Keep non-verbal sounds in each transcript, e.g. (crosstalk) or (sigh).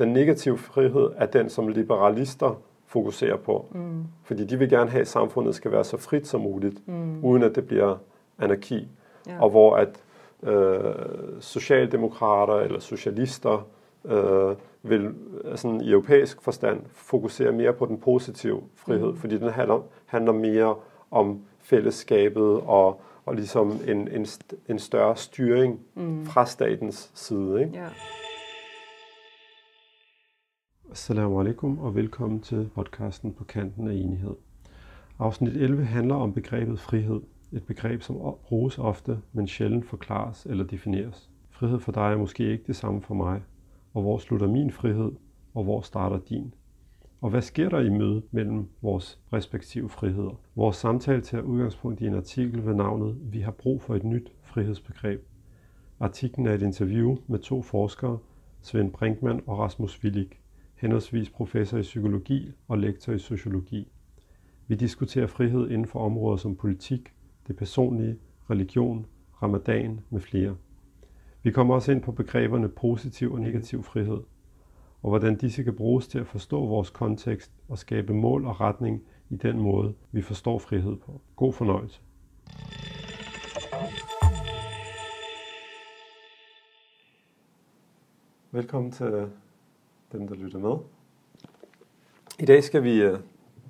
den negative frihed er den, som liberalister fokuserer på. Mm. Fordi de vil gerne have, at samfundet skal være så frit som muligt, mm. uden at det bliver anarki. Ja. Og hvor at øh, socialdemokrater eller socialister øh, vil sådan, i europæisk forstand fokusere mere på den positive frihed, mm. fordi den handler, handler mere om fællesskabet og, og ligesom en, en, en større styring mm. fra statens side. Ikke? Ja. Assalamu alaikum og velkommen til podcasten på kanten af enighed. Afsnit 11 handler om begrebet frihed. Et begreb, som bruges ofte, men sjældent forklares eller defineres. Frihed for dig er måske ikke det samme for mig. Og hvor slutter min frihed, og hvor starter din? Og hvad sker der i mødet mellem vores respektive friheder? Vores samtale tager udgangspunkt i en artikel ved navnet Vi har brug for et nyt frihedsbegreb. Artiklen er et interview med to forskere, Svend Brinkmann og Rasmus Willig, henholdsvis professor i psykologi og lektor i sociologi. Vi diskuterer frihed inden for områder som politik, det personlige, religion, ramadan med flere. Vi kommer også ind på begreberne positiv og negativ frihed, og hvordan disse kan bruges til at forstå vores kontekst og skabe mål og retning i den måde, vi forstår frihed på. God fornøjelse. Velkommen til dem, der lytter med. I dag skal vi øh,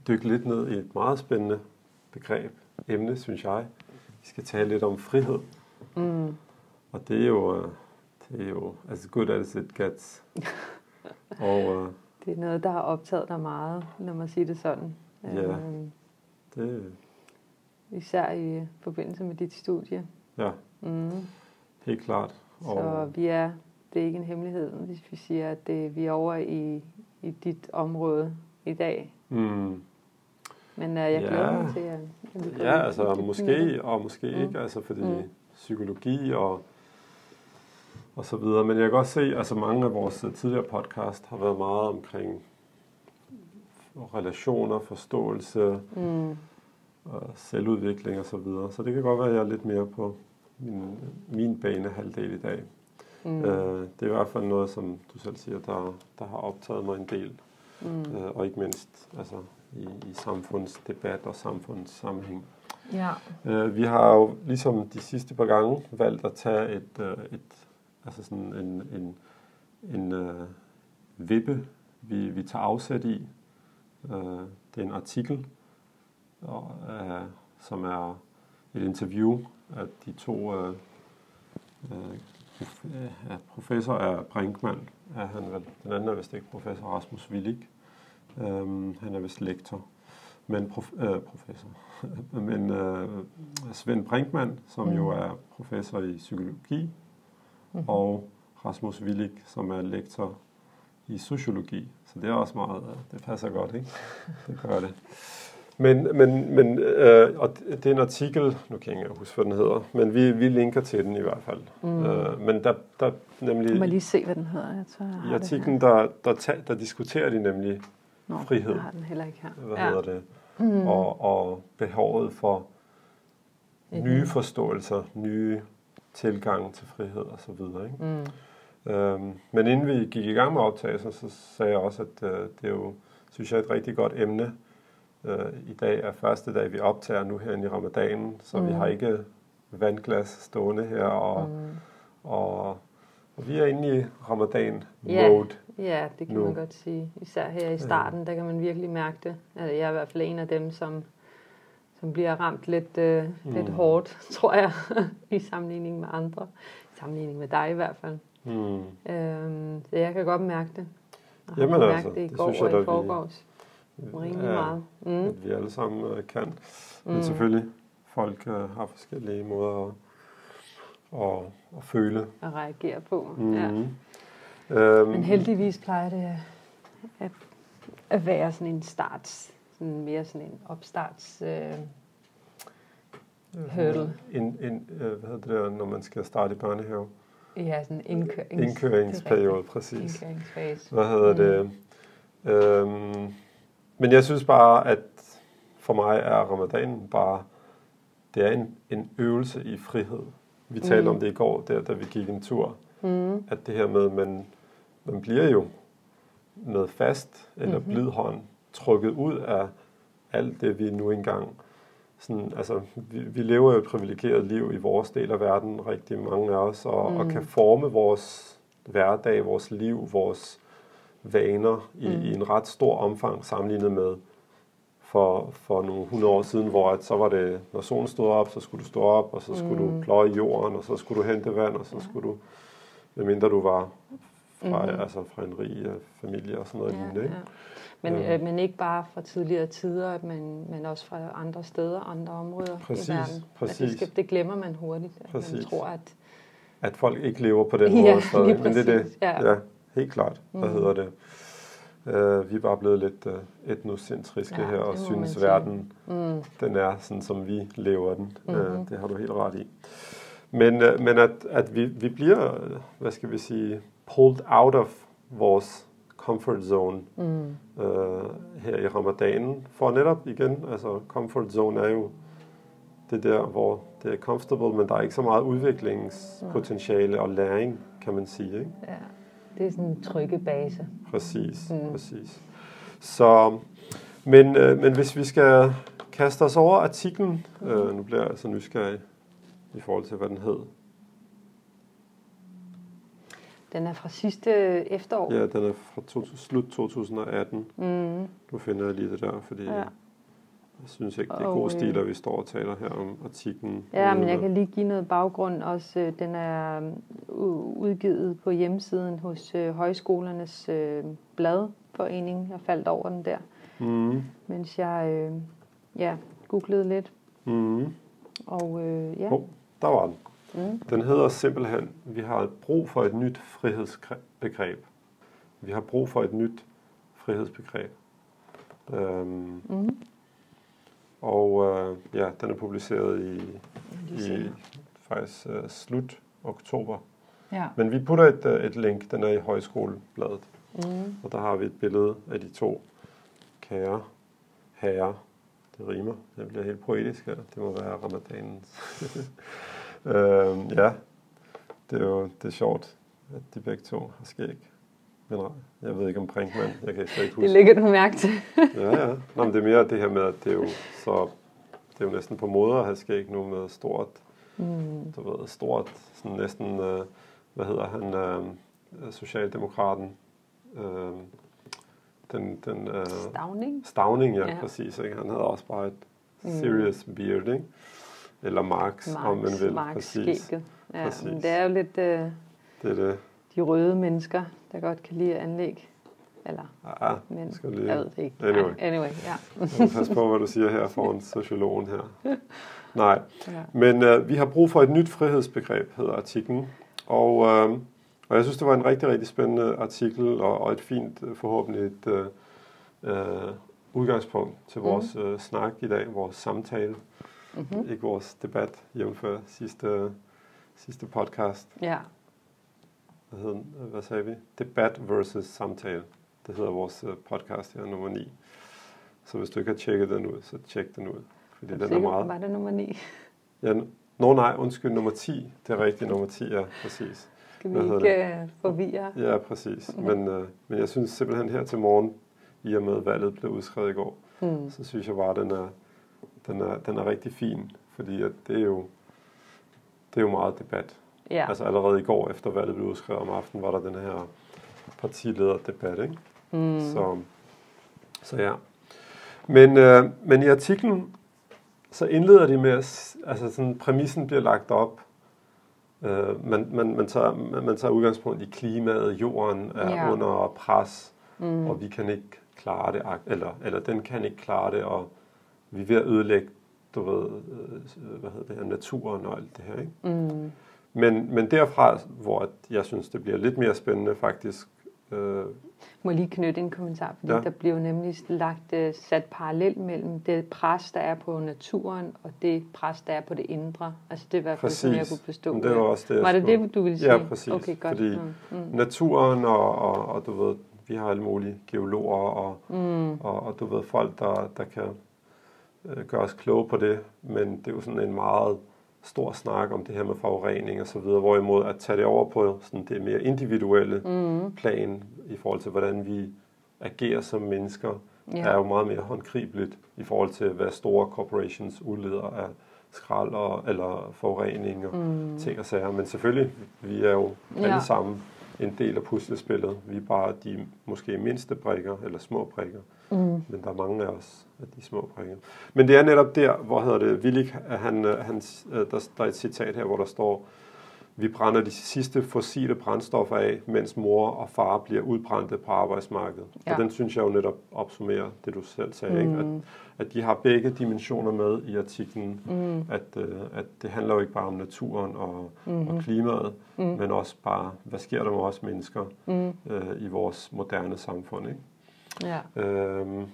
dykke lidt ned i et meget spændende begreb, emne, synes jeg. Vi skal tale lidt om frihed. Mm. Og det er jo, øh, det er jo as good as it gets. (laughs) Og, uh, det er noget, der har optaget dig meget, lad mig sige det sådan. Ja, øhm, det... Især i forbindelse med dit studie. Ja, mm. helt klart. Og... Så vi er det er ikke en hemmelighed, hvis vi siger, at det, vi er over i, i dit område i dag. Mm. Men uh, jeg glæder ja. mig til, at, at vi Ja, altså måske og måske mm. ikke, altså fordi mm. psykologi og og så videre. Men jeg kan også se, at altså mange af vores tidligere podcast har været meget omkring relationer, forståelse, mm. og selvudvikling og så videre. Så det kan godt være, at jeg er lidt mere på min, min banehalvdel i dag. Mm. Øh, det er i hvert fald noget, som du selv siger, der, der har optaget mig en del. Mm. Øh, og ikke mindst altså, i, i samfundsdebat og samfundssammenhæng. Ja. Øh, vi har jo ligesom de sidste par gange valgt at tage et, øh, et altså sådan en, en, en øh, vippe, vi, vi tager afsæt i. Øh, det er en artikel, og, øh, som er et interview af de to øh, øh, ja, professor er Brinkmann, er han vel. Den anden er vist ikke professor Rasmus Willig. Øhm, han er vist lektor, men prof, øh, professor. (laughs) men øh, Svend Brinkmann, som mm. jo er professor i psykologi, mm. og Rasmus Willig, som er lektor i sociologi. Så det er også meget, øh, det passer godt, ikke? (laughs) Det gør det. Men, men, men øh, og det er en artikel, nu kan jeg ikke huske, hvad den hedder, men vi, vi linker til den i hvert fald. Mm. Øh, men der, der nemlig... Må lige se, hvad den hedder? Jeg tror, jeg I artiklen, der, der, der, der diskuterer de nemlig Nå, frihed. Jeg har den heller ikke her. Hvad ja. hedder det? Mm. Og, og behovet for mm. nye forståelser, nye tilgang til frihed og så videre. Ikke? Mm. Øhm, men inden vi gik i gang med optagelsen, så sagde jeg også, at øh, det er jo, synes jeg, et rigtig godt emne, I dag er første dag, vi optager nu her i ramadanen, så mm. vi har ikke vandglas stående her, og, mm. og, og vi er inde i ramadan-mode. Ja, ja, det kan nu. man godt sige. Især her i starten, der kan man virkelig mærke det. Altså, jeg er i hvert fald en af dem, som, som bliver ramt lidt, øh, mm. lidt hårdt, (laughs) tror jeg, i sammenligning med andre. I sammenligning med dig i hvert fald. Mm. Øhm, så jeg kan godt mærke det. Jeg Jamen altså, det, i det går synes jeg, og i forgårs. Rimelig ja, meget. Mm. At vi alle sammen uh, kan. Mm. Men selvfølgelig, folk uh, har forskellige måder at, at, at føle. At reagere på, mm. ja. Um, Men heldigvis plejer det at, at være sådan en start, sådan mere sådan en opstarts... Uh, hurdle. En, en, uh, hvad hedder det der, når man skal starte i børnehave? Ja, sådan en indkørings indkøringsperiode, præcis. Indkøringsfase. Hvad hedder mm. det? Um, men jeg synes bare, at for mig er ramadanen bare, det er en, en øvelse i frihed. Vi mm. talte om det i går, der, da vi gik en tur. Mm. At det her med, man, man bliver jo med fast eller mm-hmm. blid hånd trukket ud af alt det, vi nu engang sådan, altså, vi, vi lever jo et privilegeret liv i vores del af verden, rigtig mange af os, og, mm. og kan forme vores hverdag, vores liv, vores vaner i, mm. i en ret stor omfang sammenlignet med for, for nogle hundrede år siden, hvor at så var det, når solen stod op, så skulle du stå op, og så skulle mm. du pløje jorden, og så skulle du hente vand, og så ja. skulle du, medmindre du var fra, mm. altså fra en rig uh, familie og sådan noget ja, lignende. Ikke? Ja. Men, øhm. øh, men ikke bare fra tidligere tider, men, men også fra andre steder, andre områder præcis, i verden. Præcis. Det, skal, det glemmer man hurtigt. Præcis. Man tror, at... At folk ikke lever på den (laughs) måde stadig. Men det er det. Ja. ja, helt klart. Hvad mm. hedder det? Uh, vi er bare blevet lidt uh, etnocentriske ja, her, og synes verden, mm. den er sådan, som vi lever den. Mm-hmm. Uh, det har du helt ret i. Men, uh, men at, at vi, vi bliver, hvad skal vi sige, pulled out of vores comfort zone mm. uh, her i ramadanen. For netop igen, altså comfort zone er jo det der, hvor det er comfortable, men der er ikke så meget udviklingspotentiale og læring, kan man sige. Ikke? Ja. Det er sådan en trygge base. Præcis, mm. præcis. Så, men, øh, men hvis vi skal kaste os over artiklen, øh, nu bliver jeg altså nysgerrig i forhold til, hvad den hed. Den er fra sidste efterår. Ja, den er fra to, slut 2018. Mm. Du finder jeg lige det der, fordi ja. Jeg synes ikke, det er god stil, at vi står og taler her om artiklen. Ja, men jeg kan lige give noget baggrund også. Øh, den er øh, udgivet på hjemmesiden hos øh, Højskolernes Bladforening. Jeg faldt over den der, mm. mens jeg ja, googlede lidt. Mm. Og ja. Oh, der var den. Mm. Den hedder simpelthen, vi har brug for et nyt frihedsbegreb. Vi har brug for et nyt frihedsbegreb. Øhm, mm. Og øh, ja, den er publiceret i, i faktisk øh, slut oktober. Ja. Men vi putter et, øh, et link, den er i højskolebladet. Mm. Og der har vi et billede af de to kære herrer. Det rimer. Det bliver helt poetisk her. Det må være ramadanens. (laughs) øh, ja, det er jo det er sjovt, at de begge to har skæg. Men jeg ved ikke om Brinkmann, jeg kan ikke huske. Det lægger du mærke til. (laughs) ja, ja. Nå, men det er mere det her med, at det er jo så, det er jo næsten på måde at have skæg nu med stort, mm. du ved, stort, sådan næsten, øh, hvad hedder han, øh, Socialdemokraten, øh, den, den, øh, Stavning? Stavning, ja, ja, præcis. Ikke? Han havde også bare et mm. serious mm. beard, ikke? Eller Marx, Marx om man vil. Marx præcis. Ja, præcis. Men det er jo lidt... Øh, det er det de røde mennesker, der godt kan lide anlæg. Eller, ja, men skal lige... jeg ved det ikke. Anyway, anyway ja. Pas på, hvad du siger her foran sociologen her. (laughs) Nej, ja. men uh, vi har brug for et nyt frihedsbegreb, hedder artiklen. Og, uh, og jeg synes, det var en rigtig, rigtig spændende artikel, og, og et fint, øh, forhåbentlig et uh, uh, udgangspunkt til vores mm. uh, snak i dag, vores samtale. Mm-hmm. Ikke vores debat, jævnfør sidste, sidste podcast. Ja hvad, hedder, hvad sagde vi? Debat versus samtale. Det hedder vores øh, podcast her, nummer 9. Så hvis du ikke har tjekket den ud, så tjek den ud. Fordi den er meget... Var det nummer 9? Ja, Nå nej, undskyld, nummer 10. Det er rigtigt, nummer 10, ja, præcis. Skal vi Hvad ikke uh, forvirre? Ja, præcis. Men, uh, men jeg synes simpelthen her til morgen, i og med at valget blev udskrevet i går, mm. så synes jeg bare, at den er, den er, den er rigtig fin. Fordi at det er jo det er jo meget debat. Ja. Altså allerede i går efter valget blev udskrevet om aftenen, var der den her partilederdebat, ikke? Mm. Så, så ja. Men, øh, men i artiklen, så indleder de med, at altså sådan, præmissen bliver lagt op. Øh, man, man, man, tager, man, man tager udgangspunkt i klimaet, jorden er ja. under pres, mm. og vi kan ikke klare det, eller, eller den kan ikke klare det, og vi er ved at ødelægge, du ved, øh, hvad hedder det her, naturen og alt det her, ikke? Mm. Men, men derfra, hvor jeg synes, det bliver lidt mere spændende faktisk. Øh, må jeg lige knytte en kommentar, fordi ja. der bliver nemlig lagt uh, sat parallel mellem det pres, der er på naturen, og det pres, der er på det indre. Altså det hvert fald sådan, jeg kunne forstå. Men det var også det, Var det det, du ville sige? Ja, præcis. Okay, godt. Fordi mm. Mm. naturen, og, og, og du ved, vi har alle mulige geologer, og, mm. og, og du ved, folk, der, der kan øh, gøre os kloge på det, men det er jo sådan en meget stor snak om det her med forurening og så videre, hvorimod at tage det over på sådan det mere individuelle mm. plan i forhold til, hvordan vi agerer som mennesker, ja. er jo meget mere håndgribeligt i forhold til, hvad store corporations udleder af skrald og, eller forurening og mm. ting og sager. Men selvfølgelig, vi er jo ja. alle sammen en del af puslespillet. Vi er bare de måske mindste brikker, eller små brikker. Mm. Men der er mange af os af de små brikker. Men det er netop der, hvor hedder det, Willik, han, han, der, der er et citat her, hvor der står, vi brænder de sidste fossile brændstoffer af, mens mor og far bliver udbrændte på arbejdsmarkedet. Ja. Og den synes jeg jo netop opsummerer det, du selv sagde. Mm. Ikke? At, at de har begge dimensioner med i artiklen. Mm. At, øh, at det handler jo ikke bare om naturen og, mm. og klimaet, mm. men også bare, hvad sker der med os mennesker mm. øh, i vores moderne samfund. Ikke? Ja. Øhm,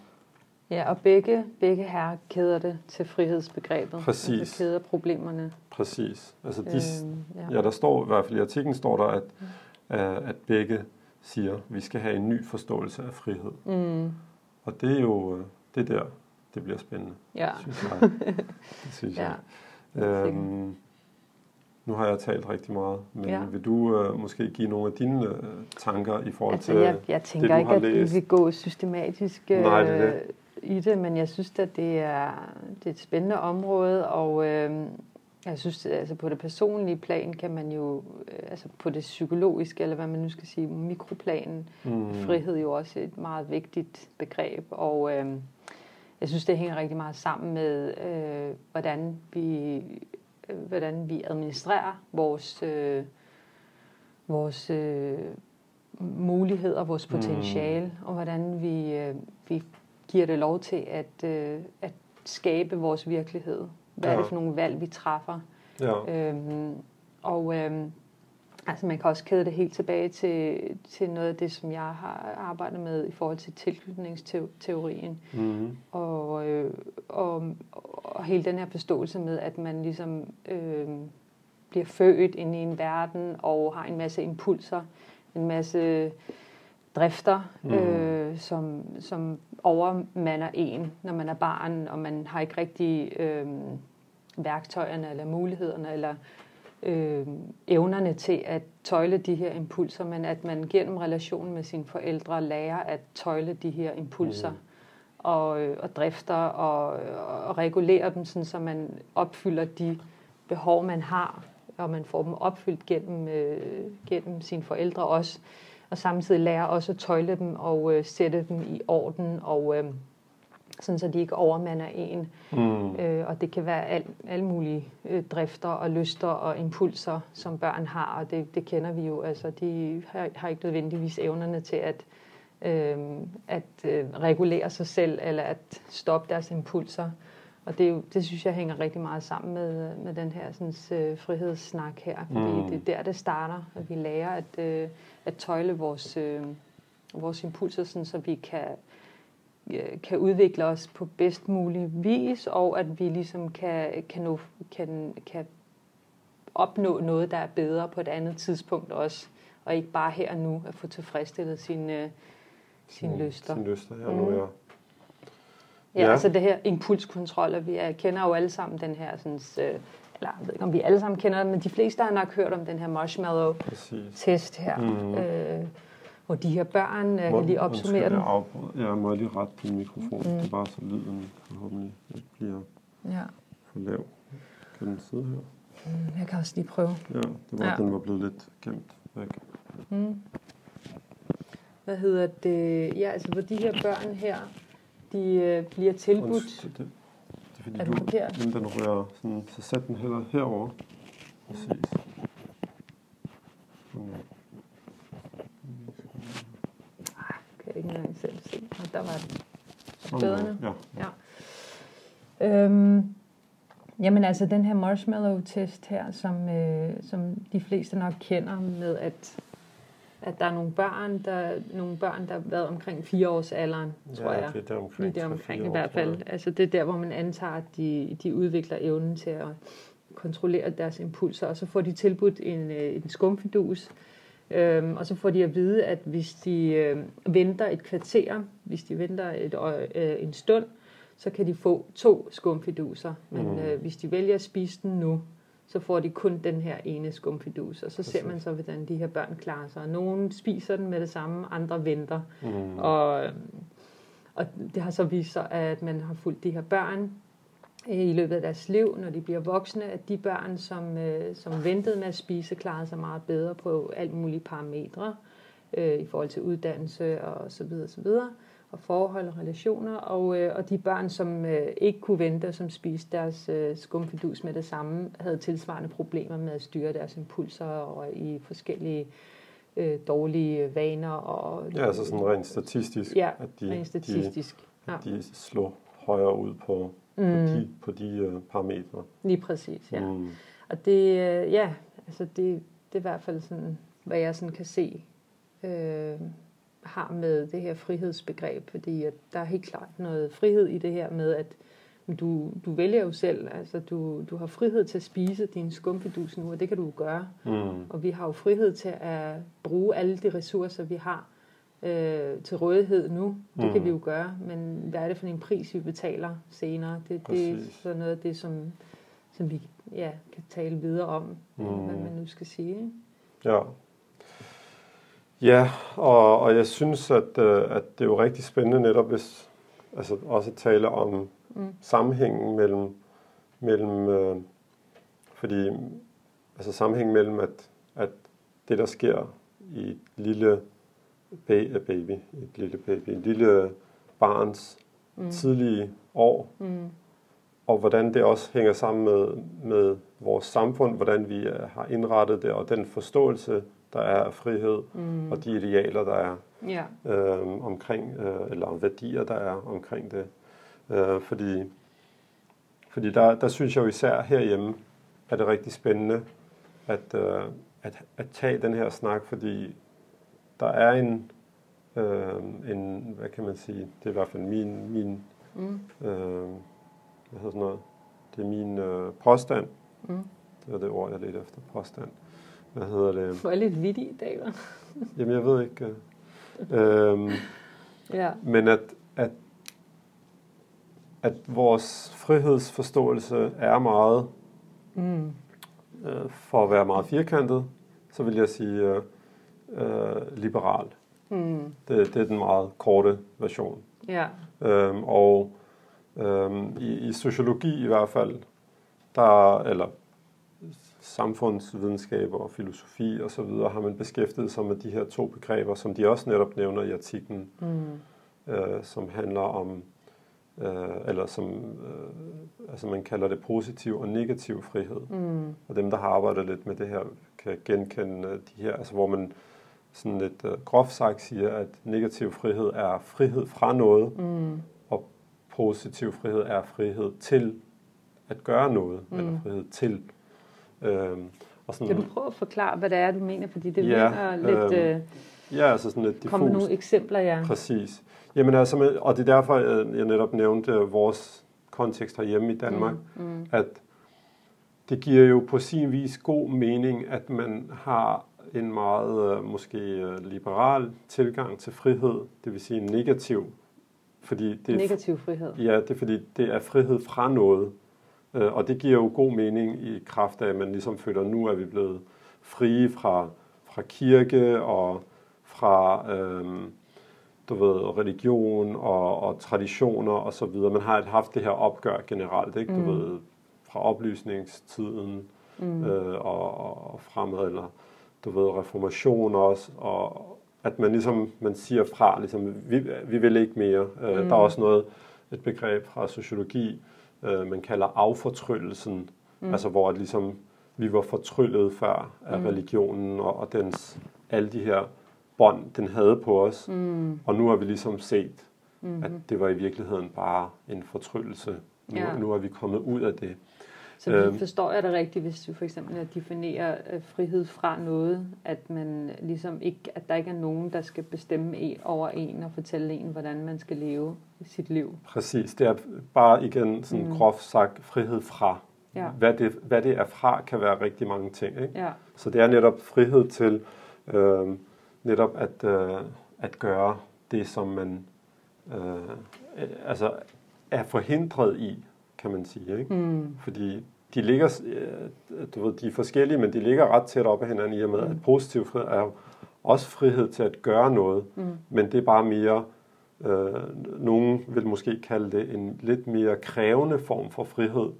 Ja, og begge, begge her kæder det til frihedsbegrebet. Præcis. Altså kæder problemerne. Præcis. Altså de, øhm, ja. ja, der står i hvert fald i artiklen, står der, at, mm. at begge siger, at vi skal have en ny forståelse af frihed. Mm. Og det er jo det der, det bliver spændende. Ja. Synes jeg. (laughs) Det synes ja. jeg. Øhm, nu har jeg talt rigtig meget, men ja. vil du øh, måske give nogle af dine øh, tanker i forhold altså, til jeg, jeg tænker det, du ikke, at vi vil gå systematisk øh, Nej, det det. i det, men jeg synes, at det er, det er et spændende område, og øh, jeg synes, altså på det personlige plan kan man jo, øh, altså på det psykologiske, eller hvad man nu skal sige, mikroplanen, mm. frihed jo også et meget vigtigt begreb, og øh, jeg synes, det hænger rigtig meget sammen med, øh, hvordan vi hvordan vi administrerer vores øh, vores øh, muligheder, vores potentiale, mm. og hvordan vi, øh, vi giver det lov til at, øh, at skabe vores virkelighed. Hvad ja. er det for nogle valg, vi træffer? Ja. Øhm, og øhm, altså man kan også kæde det helt tilbage til, til noget af det, som jeg har arbejdet med i forhold til tilknytningsteorien. Mm. Og, øh, og, og hele den her forståelse med, at man ligesom øh, bliver født ind i en verden og har en masse impulser, en masse drifter, mm. øh, som, som overmander en, når man er barn, og man har ikke rigtig øh, værktøjerne eller mulighederne eller øh, evnerne til at tøjle de her impulser, men at man gennem relationen med sine forældre lærer at tøjle de her impulser mm. og, øh, og drifter og, og regulere dem, sådan, så man opfylder de behov, man har, og man får dem opfyldt gennem, øh, gennem sine forældre også, og samtidig lærer også at tøjle dem og øh, sætte dem i orden og øh, sådan så de ikke overmander en. Mm. Øh, og det kan være al, alle mulige øh, drifter og lyster og impulser, som børn har, og det, det kender vi jo. Altså, de har, har ikke nødvendigvis evnerne til at, øh, at øh, regulere sig selv, eller at stoppe deres impulser. Og det, det synes jeg hænger rigtig meget sammen med, med den her sådan, øh, frihedssnak her, fordi mm. det er der, det starter, at vi lærer at, øh, at tøjle vores, øh, vores impulser, sådan, så vi kan kan udvikle os på bedst mulig vis, og at vi ligesom kan, kan, nå, kan, kan opnå noget, der er bedre på et andet tidspunkt også, og ikke bare her og nu at få tilfredsstillet sine, sine mm, lyster. Sine lyster, ja, nu mm. ja. Ja, ja, altså det her impulskontrol, og vi er, kender jo alle sammen den her, sådan, øh, eller jeg ved ikke, om vi alle sammen kender den, men de fleste har nok hørt om den her marshmallow-test her. Mm. Øh, hvor de her børn, øh, hvor, kan lige opsummere dem? Ja, må lige rette din mikrofon? Mm. Det er mm. bare så lyden forhåbentlig ikke bliver ja. for lav. Kan den sidde her? Mm, jeg kan også lige prøve. Ja, det var, ja. den var blevet lidt gemt væk. Mm. Hvad hedder det? Ja, altså hvor de her børn her, de øh, bliver tilbudt... Undskyld, det, det er fordi, er du, forkert? Inden den rører sådan, så sæt den heller herover. Præcis. Mm. 1990, ikke? og der var bøderne. Ja. ja. Øhm, jamen altså den her marshmallow-test her, som, øh, som de fleste nok kender med, at at der er nogle børn, der, nogle børn, der har været omkring fire års alderen, ja, tror jeg. det er der omkring. Lige der omkring i hvert fald. Altså det er der, hvor man antager, at de, de udvikler evnen til at kontrollere deres impulser, og så får de tilbudt en, øh, en skumfidus, Øhm, og så får de at vide, at hvis de øh, venter et kvarter, hvis de venter et, øh, en stund, så kan de få to skumfiduser. Men mm. øh, hvis de vælger at spise den nu, så får de kun den her ene skumfidus, og så ser man så, hvordan de her børn klarer sig. Nogle spiser den med det samme, andre venter. Mm. Og, og det har så vist sig, at man har fulgt de her børn i løbet af deres liv, når de bliver voksne, at de børn, som, øh, som ventede med at spise, klarede sig meget bedre på alt mulige parametre øh, i forhold til uddannelse og så videre, så videre og forhold og relationer, og, øh, og de børn, som øh, ikke kunne vente, som spiste deres øh, skumfidus med det samme, havde tilsvarende problemer med at styre deres impulser og i forskellige øh, dårlige vaner. Og, ja, altså sådan rent statistisk, ja, at de, rent statistisk. De, ja. de slår højere ud på, mm. på de, på de uh, parametre. Lige præcis, ja. Mm. Og det, øh, ja, altså det, det er i hvert fald sådan, hvad jeg sådan kan se, øh, har med det her frihedsbegreb, fordi at der er helt klart noget frihed i det her med, at du, du vælger jo selv, altså du, du har frihed til at spise din skumfidus nu, og det kan du gøre. Mm. Og vi har jo frihed til at bruge alle de ressourcer, vi har øh, til rådighed nu. Det mm. kan vi jo gøre, men hvad er det for en pris, vi betaler senere? Det, det er sådan noget af det, som, som vi ja, kan tale videre om, mm. hvad man nu skal sige. Ja, Ja, og, og jeg synes, at, øh, at det er jo rigtig spændende netop hvis, altså også at tale om mm. sammenhængen mellem, mellem øh, fordi, altså sammenhængen mellem, at, at det, der sker i et lille baby, et lille baby, et lille barns mm. tidlige år, mm. og hvordan det også hænger sammen med, med vores samfund, hvordan vi har indrettet det, og den forståelse, der er af frihed, mm. og de idealer, der er ja. øh, omkring, øh, eller værdier, der er omkring det. Øh, fordi fordi der, der synes jeg jo især herhjemme, er det rigtig spændende at, øh, at, at tage den her snak, fordi der er en, øh, en, hvad kan man sige, det er i hvert fald min, min mm. øh, hvad hedder sådan noget, det er min øh, påstand, mm. det er det ord, jeg lidt efter, påstand, hvad hedder det? Du er lidt vittig i dag, hva'? Jamen, jeg ved ikke. Øh, øhm, ja. Men at, at, at vores frihedsforståelse er meget, mm. øh, for at være meget firkantet, så vil jeg sige øh, øh, liberal. Mm. Det, det er den meget korte version. Ja. Øhm, og øhm, i, i sociologi i hvert fald, der, eller samfundsvidenskaber og filosofi og så videre, har man beskæftiget sig med de her to begreber, som de også netop nævner i artiklen, mm. øh, som handler om, øh, eller som øh, altså man kalder det positiv og negativ frihed. Mm. Og dem, der har arbejdet lidt med det her, kan genkende de her, altså hvor man sådan lidt øh, groft sagt siger, at negativ frihed er frihed fra noget, mm. og positiv frihed er frihed til at gøre noget, mm. eller frihed til Øhm, og sådan, kan du prøve at forklare, hvad det er, du mener? Fordi det ja, mener lidt... Øh, øh, ja, altså sådan lidt diffust. nogle eksempler, ja. Præcis. Jamen altså, og det er derfor, jeg netop nævnte øh, vores kontekst herhjemme i Danmark, mm, mm. at det giver jo på sin vis god mening, at man har en meget øh, måske øh, liberal tilgang til frihed, det vil sige negativ. Fordi det er, negativ frihed? Ja, det er fordi, det er frihed fra noget. Øh, og det giver jo god mening i kraft af, at man ligesom føler, at nu er vi blevet frie fra, fra kirke og fra øhm, du ved, religion og, og traditioner og så videre. Man har haft det her opgør generelt, ikke? Du mm. ved, fra oplysningstiden mm. øh, og, og fremad, eller du ved, reformation også, og at man ligesom, man siger fra, ligesom, vi, vi vil ikke mere. Øh, mm. Der er også noget, et begreb fra sociologi, øh, man kalder affortryllelsen, mm. altså hvor at ligesom vi var fortryllet før af mm. religionen og, og dens, alle de her bånd, den havde på os. Mm. Og nu har vi ligesom set, mm. at det var i virkeligheden bare en fortryllelse. Nu, ja. nu er vi kommet ud af det. Så øhm, forstår jeg det rigtigt, hvis du for eksempel definerer øh, frihed fra noget, at man ligesom ikke, at der ikke er nogen, der skal bestemme over en og fortælle en, hvordan man skal leve sit liv. Præcis, det er bare igen sådan mm. groft sagt frihed fra. Ja. Hvad, det, hvad det er fra, kan være rigtig mange ting. Ikke? Ja. Så det er netop frihed til øh, netop at, øh, at gøre det, som man øh, altså er forhindret i kan man sige. Ikke? Mm. Fordi de ligger, øh, du ved, de er forskellige, men de ligger ret tæt op ad hinanden i og med, mm. at positiv frihed er også frihed til at gøre noget, mm. men det er bare mere, øh, nogen vil måske kalde det en lidt mere krævende form for frihed,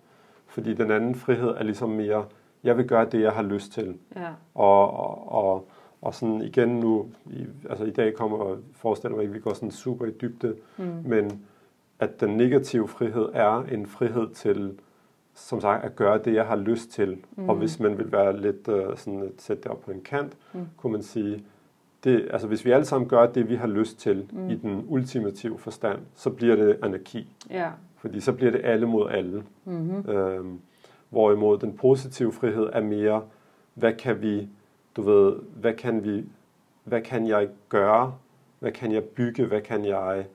fordi den anden frihed er ligesom mere, jeg vil gøre det, jeg har lyst til. Ja. Og, og, og, og sådan igen nu, i, altså i dag kommer og forestiller mig ikke, vi går sådan super i dybde, mm. men at den negative frihed er en frihed til, som sagt, at gøre det, jeg har lyst til. Mm. Og hvis man vil være lidt uh, sådan at sætte det op på en kant, mm. kunne man sige, det, altså hvis vi alle sammen gør det, vi har lyst til mm. i den ultimative forstand, så bliver det anarki. Ja. Fordi så bliver det alle mod alle. Mm-hmm. Øhm, hvorimod den positive frihed er mere, hvad kan vi, du ved, hvad kan vi, hvad kan jeg gøre, hvad kan jeg bygge, hvad kan jeg,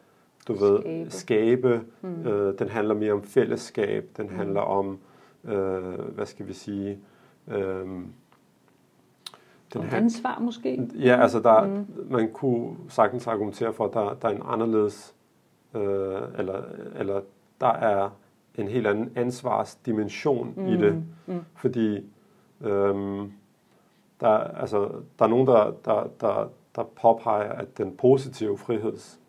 du ved, skabe. skabe. Mm. Øh, den handler mere om fællesskab, den mm. handler om, øh, hvad skal vi sige, øh, den her, ansvar måske? Ja, altså der, mm. man kunne sagtens argumentere for, at der, der er en anderledes, øh, eller, eller der er en helt anden ansvarsdimension mm. i det. Mm. Fordi øh, der, altså, der er nogen, der, der, der, der påpeger, at den positive frihedsdimension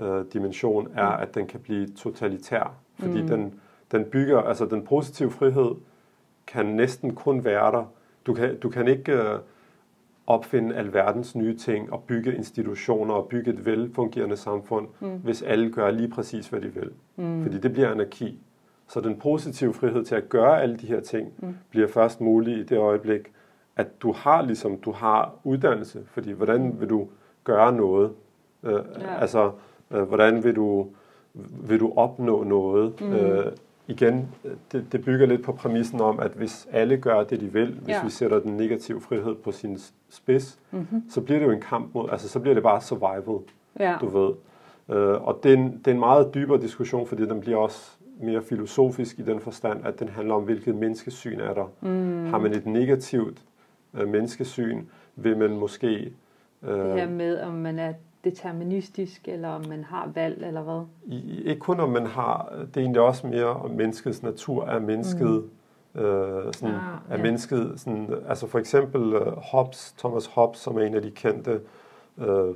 øh, er, mm. at den kan blive totalitær. Fordi mm. den, den bygger, altså den positive frihed kan næsten kun være der. Du kan, du kan ikke... Øh, opfinde alverdens nye ting og bygge institutioner og bygge et velfungerende samfund, mm. hvis alle gør lige præcis, hvad de vil. Mm. Fordi det bliver anarki. Så den positive frihed til at gøre alle de her ting, mm. bliver først mulig i det øjeblik, at du har ligesom du har uddannelse. Fordi hvordan vil du gøre noget? Øh, ja. Altså, hvordan vil du, vil du opnå noget? Mm. Øh, igen, det, det bygger lidt på præmissen om, at hvis alle gør det, de vil, hvis ja. vi sætter den negative frihed på sin spids, mm-hmm. så bliver det jo en kamp mod, altså så bliver det bare survival, ja. du ved. Uh, og det er, en, det er en meget dybere diskussion, fordi den bliver også mere filosofisk i den forstand, at den handler om, hvilket menneskesyn er der. Mm. Har man et negativt uh, menneskesyn, vil man måske... Uh, det her med, om man er deterministisk, eller om man har valg, eller hvad? I, ikke kun om man har, det er egentlig også mere om menneskets natur, er mennesket, mm. øh, sådan, ah, er ja. mennesket, sådan, altså for eksempel uh, Hobbes, Thomas Hobbes, som er en af de kendte øh,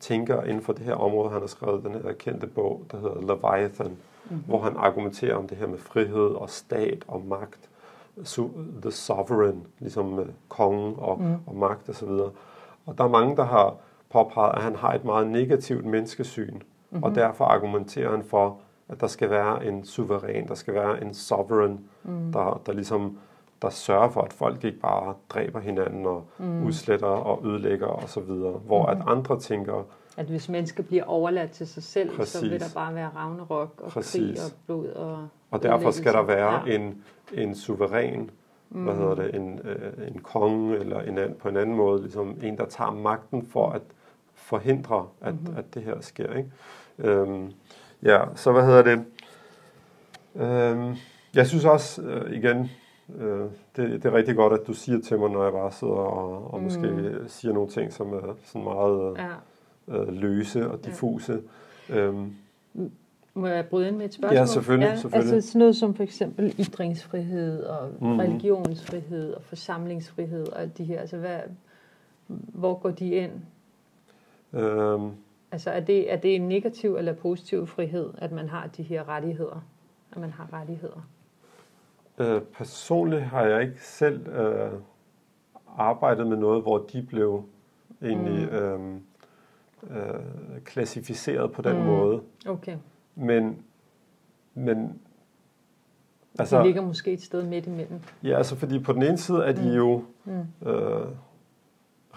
tænker inden for det her område, han har skrevet den her kendte bog, der hedder Leviathan, mm-hmm. hvor han argumenterer om det her med frihed og stat og magt, so, the sovereign, ligesom uh, kongen og, mm. og magt osv. Og, og der er mange, der har påpeget, at han har et meget negativt menneskesyn, mm-hmm. og derfor argumenterer han for, at der skal være en suveræn, der skal være en sovereign, mm. der, der ligesom der sørger for, at folk ikke bare dræber hinanden og mm. udsletter og ødelægger osv., hvor mm-hmm. at andre tænker... At hvis mennesker bliver overladt til sig selv, præcis, så vil der bare være ravnerok og præcis. krig og blod og Og derfor skal der være ja. en, en suveræn, mm. hvad hedder det, en, øh, en konge eller en anden, på en anden måde, ligesom en, der tager magten for at forhindre, at, mm-hmm. at det her sker. Ikke? Øhm, ja, så hvad hedder det? Øhm, jeg synes også, øh, igen, øh, det, det er rigtig godt, at du siger til mig, når jeg bare sidder og, og mm. måske siger nogle ting, som er sådan meget ja. øh, løse og diffuse. Ja. Øhm, må jeg bryde ind med et spørgsmål? Ja, selvfølgelig. Ja, selvfølgelig. Altså sådan noget som for eksempel ytringsfrihed og mm. religionsfrihed og forsamlingsfrihed og alt de her. Altså hvad, hvor går de ind? Øhm. Altså er det, er det en negativ eller positiv frihed, at man har de her rettigheder? At man har rettigheder? Øh, personligt har jeg ikke selv øh, arbejdet med noget, hvor de blev egentlig mm. øh, øh, klassificeret på den mm. måde. Okay. Men, men altså, de ligger måske et sted midt imellem. Ja, altså fordi på den ene side er de mm. jo mm. øh,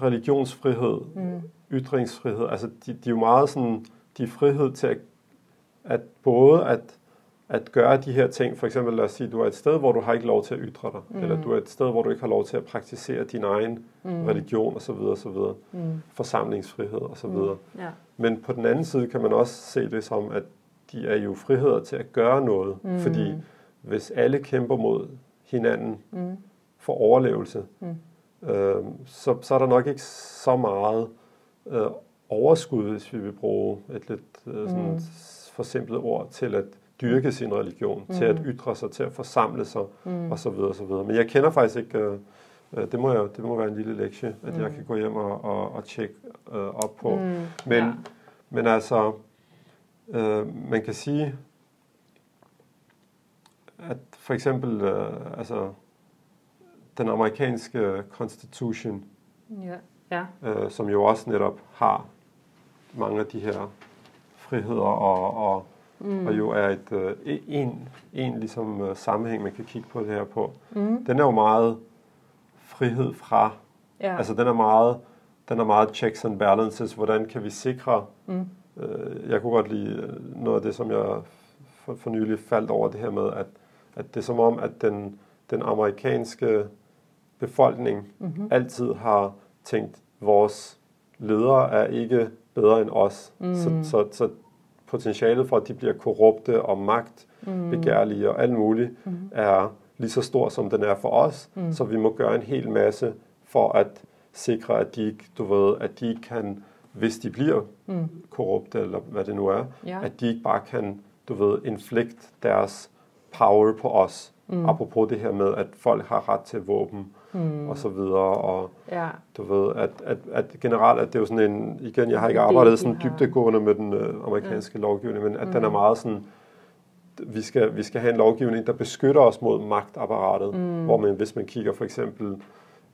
religionsfrihed, mm. ytringsfrihed. Altså de, de er jo meget sådan, de er frihed til at, at både at, at gøre de her ting. For eksempel lad os sige, du er et sted, hvor du har ikke lov til at ytre dig. Mm. Eller du er et sted, hvor du ikke har lov til at praktisere din egen mm. religion osv. osv. Mm. Forsamlingsfrihed osv. Mm. Ja. Men på den anden side kan man også se det som, at de er jo friheder til at gøre noget. Mm. Fordi hvis alle kæmper mod hinanden mm. for overlevelse, mm. Øh, så, så er der nok ikke så meget øh, overskud, hvis vi vil bruge et lidt øh, sådan mm. forsimplet ord, til at dyrke sin religion, mm. til at ytre sig, til at forsamle sig, mm. og så videre, og så videre. Men jeg kender faktisk ikke, øh, øh det, må jeg, det må være en lille lektie, at mm. jeg kan gå hjem og, og, og tjekke øh, op på. Mm. Men, ja. men altså, øh, man kan sige, at for eksempel, øh, altså, den amerikanske constitution, ja. Ja. Øh, som jo også netop har mange af de her friheder og, og, mm. og jo er et øh, en, en ligesom øh, sammenhæng, man kan kigge på det her på. Mm. Den er jo meget frihed fra, ja. altså den er meget, den er meget checks and balances, hvordan kan vi sikre, mm. øh, jeg kunne godt lide øh, noget af det, som jeg for, for nylig faldt over det her med, at, at det er som om, at den, den amerikanske befolkning mm-hmm. altid har tænkt, vores ledere er ikke bedre end os. Mm. Så, så, så potentialet for, at de bliver korrupte og magtbegærlige mm. og alt muligt, mm. er lige så stor, som den er for os. Mm. Så vi må gøre en hel masse for at sikre, at de ikke, du ved, at de kan, hvis de bliver mm. korrupte, eller hvad det nu er, ja. at de ikke bare kan, du ved, inflict deres power på os. Mm. Apropos det her med, at folk har ret til våben mm. og så videre. Og ja. du ved, at, at, at generelt, at det er jo sådan en, igen, jeg har ikke arbejdet det, sådan dybdegående med den øh, amerikanske ja. lovgivning, men at mm. den er meget sådan, vi skal, vi skal have en lovgivning, der beskytter os mod magtapparatet, mm. hvor man, hvis man kigger for eksempel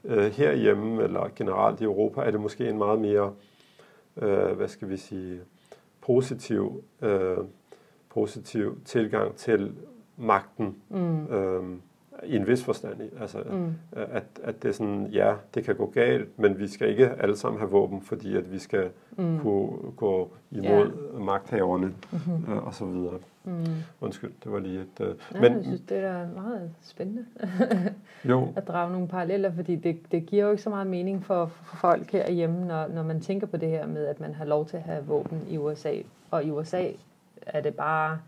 øh, herhjemme, eller generelt i Europa, er det måske en meget mere, øh, hvad skal vi sige, positiv, øh, positiv tilgang til magten. Mm. Øh, i en vis forstand. Altså, mm. at, at det er sådan, ja, det kan gå galt, men vi skal ikke alle sammen have våben, fordi at vi skal mm. kunne gå imod yeah. magthaverne mm-hmm. øh, og så videre. Mm. Undskyld, det var lige et... Øh, men, jeg synes, det er meget spændende (laughs) jo. at drage nogle paralleller, fordi det, det giver jo ikke så meget mening for, for folk herhjemme, når, når man tænker på det her med, at man har lov til at have våben i USA. Og i USA er det bare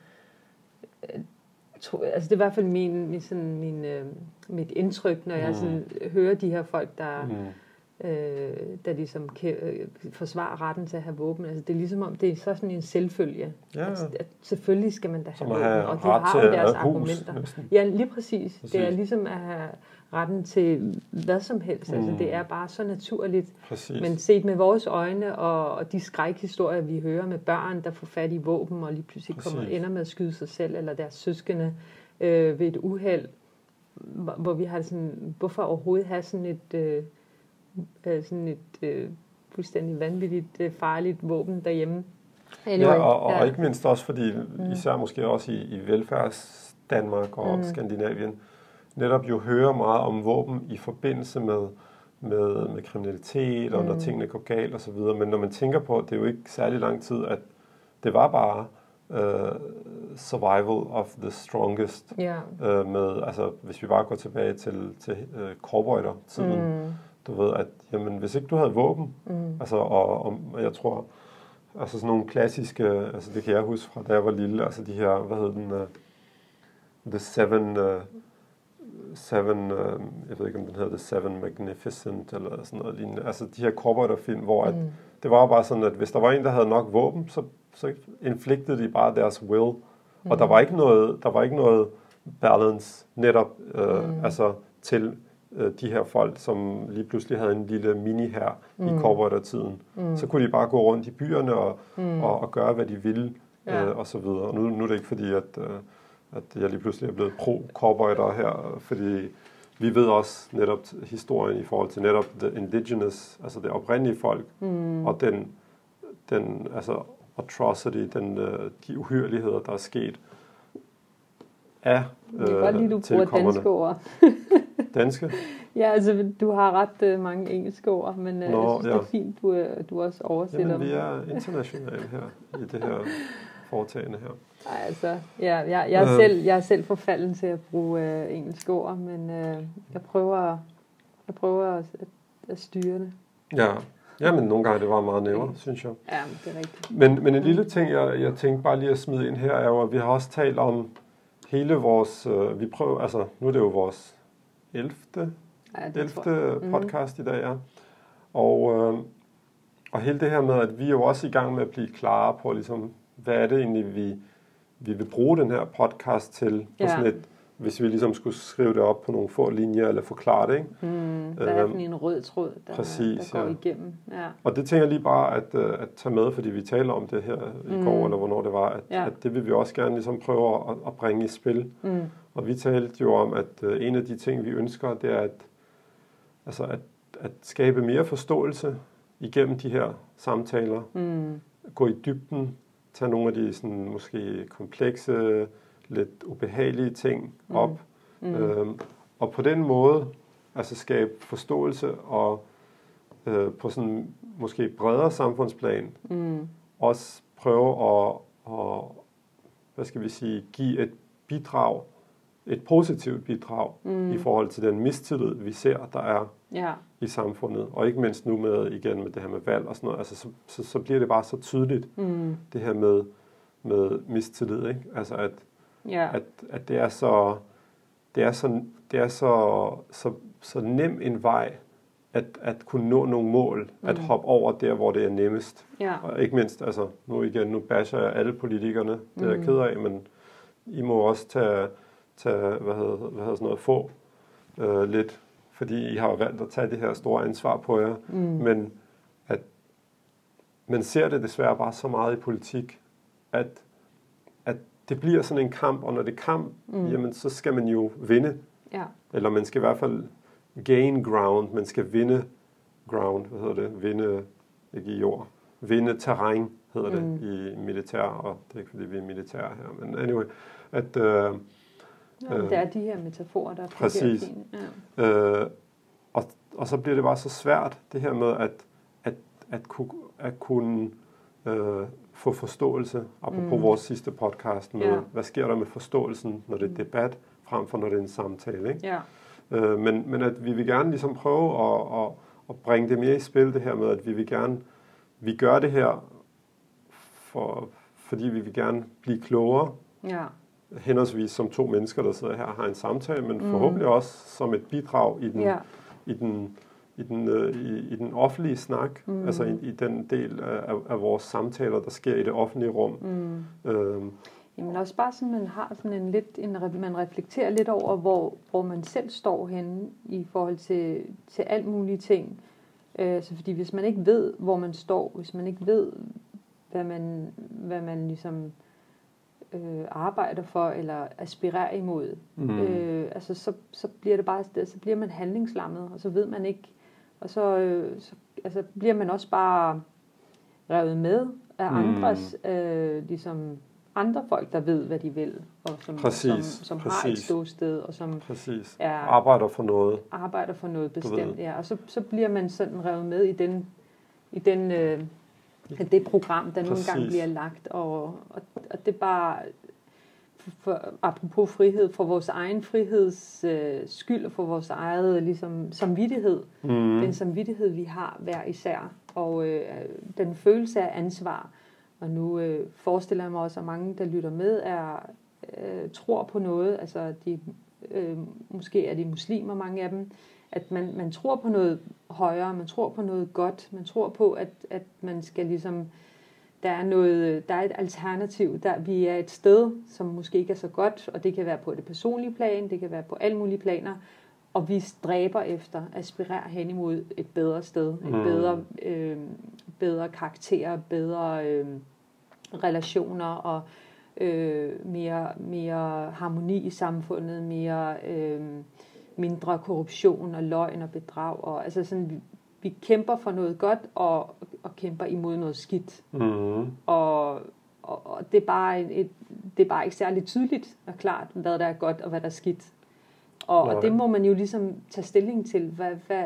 tro, altså det er i hvert fald min, min, sådan, min, øh, mit indtryk, når jeg mm. sådan, hører de her folk, der, mm. øh, der ligesom kan, øh, forsvarer retten til at have våben. Altså det er ligesom om, det er så sådan en selvfølge. Ja. Altså, at selvfølgelig skal man da have våben, og de har jo deres argumenter. Hus, ja, lige præcis. præcis. Det er ligesom at have retten til hvad som helst. Mm. Altså, det er bare så naturligt. Præcis. Men set med vores øjne og, og de skrækhistorier, vi hører med børn, der får fat i våben og lige pludselig Præcis. kommer ender med at skyde sig selv eller deres søskende øh, ved et uheld, hvor, hvor vi har sådan, hvorfor overhovedet have sådan et, øh, øh, sådan et øh, fuldstændig vanvittigt øh, farligt våben derhjemme. Anyway, ja, og, og ja. ikke mindst også fordi, mm. især måske også i, i velfærds Danmark og mm. Skandinavien, netop jo hører meget om våben i forbindelse med, med, med kriminalitet, og mm. når tingene går galt og så videre. Men når man tænker på, at det er jo ikke særlig lang tid, at det var bare uh, survival of the strongest. Yeah. Uh, med, altså, hvis vi bare går tilbage til, til uh, cowboyder-tiden, mm. du ved, at jamen, hvis ikke du havde våben, mm. altså, og, og jeg tror, altså sådan nogle klassiske, altså det kan jeg huske fra da jeg var lille, altså de her, hvad hed den, uh, The Seven... Uh, Seven, uh, jeg ved ikke om den hedder The Seven Magnificent, eller sådan noget lignende. Altså de her cowboy-film, hvor at, mm. det var bare sådan, at hvis der var en, der havde nok våben, så, så inflictede de bare deres will. Mm. Og der var ikke noget, der var ikke noget balance netop uh, mm. altså til uh, de her folk, som lige pludselig havde en lille mini her mm. i cowboy-tiden. Mm. Så kunne de bare gå rundt i byerne og, mm. og, og gøre, hvad de ville, ja. uh, og så videre. Og nu, nu er det ikke fordi, at... Uh, at jeg lige pludselig er blevet pro-cowboyder her, fordi vi ved også netop historien i forhold til netop the indigenous, altså det oprindelige folk, mm. og den, den altså atrocity, den, øh, de uhyreligheder, der er sket af øh, Det er godt lige, du bruger danske ord. (laughs) danske? (laughs) Ja, altså du har ret øh, mange engelske ord, men øh, Nå, jeg synes, ja. det er fint, du, øh, du også oversætter Jamen, vi er internationale her i det her (laughs) foretagende her. Ej, altså, ja, jeg, jeg, er øh. selv, jeg er selv forfalden til at bruge øh, engelske ord, men øh, jeg prøver, jeg prøver at, at styre det. Ja. ja, men nogle gange det var meget nemmere, okay. synes jeg. Ja, det er rigtigt. Men, men en lille ting, jeg, jeg tænkte bare lige at smide ind her, er jo, at vi har også talt om hele vores, øh, vi prøver, altså nu er det jo vores 11. Ja, 11. Mhm. podcast mm-hmm. i dag, ja. Og, øh, og hele det her med, at vi er jo også i gang med at blive klare på, ligesom, hvad er det egentlig, vi vi vil bruge den her podcast til. Ja. Sådan et, hvis vi ligesom skulle skrive det op på nogle få linjer, eller forklare det. Ikke? Mm, der er øhm, en rød tråd, der, præcis, der går ja. igennem. Ja. Og det tænker jeg lige bare at, øh, at tage med, fordi vi taler om det her i mm. går, eller hvornår det var, at, ja. at det vil vi også gerne ligesom prøve at, at bringe i spil. Mm. Og vi talte jo om, at uh, en af de ting, vi ønsker, det er at, altså at, at skabe mere forståelse igennem de her samtaler. Mm. Gå i dybden, tage nogle af de sådan, måske komplekse, lidt ubehagelige ting mm. op. Mm. Øhm, og på den måde altså skabe forståelse og øh, på sådan måske bredere samfundsplan mm. også prøve at, at, hvad skal vi sige, give et bidrag, et positivt bidrag mm. i forhold til den mistillid, vi ser, der er ja. i samfundet. Og ikke mindst nu med igen med det her med valg og sådan noget. Altså, så, så, så bliver det bare så tydeligt, mm. det her med, med mistillid. Ikke? Altså at, ja. at, at det er så det er så, det er så, så, så nem en vej at, at kunne nå nogle mål, mm. at hoppe over der, hvor det er nemmest. Ja. Og ikke mindst, altså nu igen, nu basher jeg alle politikerne, det er jeg mm. ked af, men I må også tage, tage hvad hedder, hvad hedder sådan noget, få øh, lidt, fordi I har jo valgt at tage det her store ansvar på jer, mm. men at man ser det desværre bare så meget i politik, at det bliver sådan en kamp, og når det er kamp, mm. jamen så skal man jo vinde. Ja. Eller man skal i hvert fald gain ground, man skal vinde ground, hvad hedder det, vinde, ikke i jord, vinde terræn, hedder det mm. i militær, og det er ikke fordi vi er militær her, men anyway, at... Øh, ja, øh, det er de her metaforer, der er Præcis. Ja. Øh, og, og så bliver det bare så svært, det her med at, at, at, kunne, at kunne øh, få forståelse, apropos mm. vores sidste podcast med, ja. hvad sker der med forståelsen, når det er debat, frem for når det er en samtale. Ikke? Ja. Øh, men, men at vi vil gerne ligesom prøve at, at, at bringe det mere i spil, det her med, at vi vil gerne, vi gør det her, for, fordi vi vil gerne blive klogere, ja. Henholdsvis som to mennesker, der sidder her og har en samtale, men mm. forhåbentlig også som et bidrag i den, ja. i den i den, øh, i, i den offentlige snak, mm. altså i, i den del af, af vores samtaler, der sker i det offentlige rum. Mm. Øhm. Jamen også bare sådan, man har sådan en lidt, en, man reflekterer lidt over, hvor, hvor man selv står henne i forhold til, til alt mulige ting. Øh, så fordi hvis man ikke ved, hvor man står, hvis man ikke ved, hvad man, hvad man ligesom øh, arbejder for eller aspirerer imod, mm. øh, altså så, så bliver det bare, så bliver man handlingslammet, og så ved man ikke, og så, øh, så altså, bliver man også bare revet med af mm. andres, øh, ligesom andre folk, der ved, hvad de vil, og som, præcis, som, som præcis. har et ståsted, og som præcis. Er, arbejder for noget. Arbejder for noget bestemt, ja. Og så, så bliver man sådan revet med i den, i den øh, det program, der nogle gange bliver lagt, og, og, og det er bare, for, apropos frihed, for vores egen friheds øh, skyld og for vores eget ligesom, samvittighed. Mm. Den samvittighed, vi har hver især. Og øh, den følelse af ansvar. Og nu øh, forestiller jeg mig også, at mange, der lytter med, er øh, tror på noget. Altså, de, øh, måske er de muslimer, mange af dem. At man, man tror på noget højere, man tror på noget godt. Man tror på, at, at man skal ligesom... Der er, noget, der er et alternativ. Der, vi er et sted, som måske ikke er så godt, og det kan være på det personlige plan, det kan være på alle mulige planer, og vi stræber efter, aspirerer hen imod et bedre sted, et mm. bedre, øh, bedre karakter, bedre øh, relationer og øh, mere, mere harmoni i samfundet, mere øh, mindre korruption og løgn og bedrag. Og, altså sådan, vi kæmper for noget godt og, og kæmper imod noget skidt. Mm. Og, og, og det, er bare et, det er bare ikke særlig tydeligt og klart, hvad der er godt og hvad der er skidt. Og, og det må man jo ligesom tage stilling til, hvad, hvad,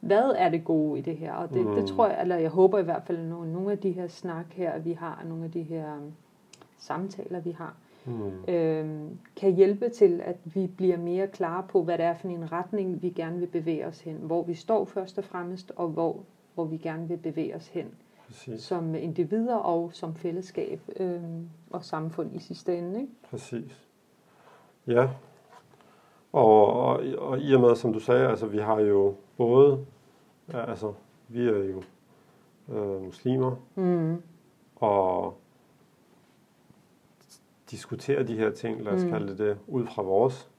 hvad er det gode i det her? Og det, mm. det tror jeg, eller jeg håber i hvert fald, at nogle, nogle af de her snak her, vi har, nogle af de her um, samtaler, vi har, mm. øh, kan hjælpe til, at vi bliver mere klare på, hvad det er for en retning, vi gerne vil bevæge os hen. Hvor vi står først og fremmest, og hvor, hvor vi gerne vil bevæge os hen. Præcis. Som individer og som fællesskab øh, og samfund i sidste ende. Ikke? Præcis. Ja. Og, og, og i og med, som du sagde, altså vi har jo både, ja, altså vi er jo øh, muslimer, mm. og diskutere de her ting, lad os mm. kalde det det, ud fra vores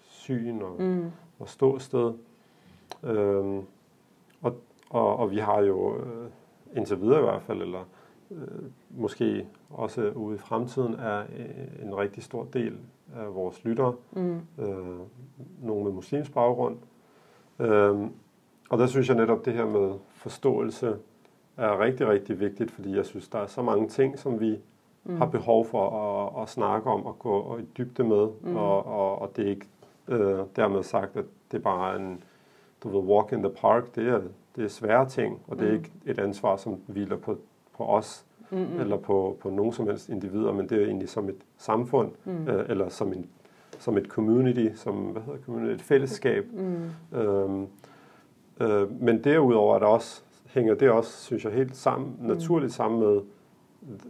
syn og, Mm. og ståsted. Øhm, og, og, og vi har jo øh, indtil videre i hvert fald, eller øh, måske også ude i fremtiden, er øh, en rigtig stor del af vores lyttere, Mm. øh, nogle med muslimsk baggrund. Øhm, og der synes jeg netop, det her med forståelse er rigtig, rigtig vigtigt, fordi jeg synes, der er så mange ting, som vi mm. har behov for at, at snakke om og gå i dybde med, mm. og, og, og det er ikke øh, dermed sagt, at det bare er en, du ved, walk in the park, det er, det er svære ting, og det er Mm. ikke et ansvar, som hviler på, på os, Mm. eller på, på nogen som helst individer, men det er egentlig som et samfund, Mm. øh, eller som, en, som et community, som, hvad hedder community, et fællesskab. Mm. Øhm, øh, men derudover er der også, hænger det også, synes jeg, helt sammen, naturligt sammen med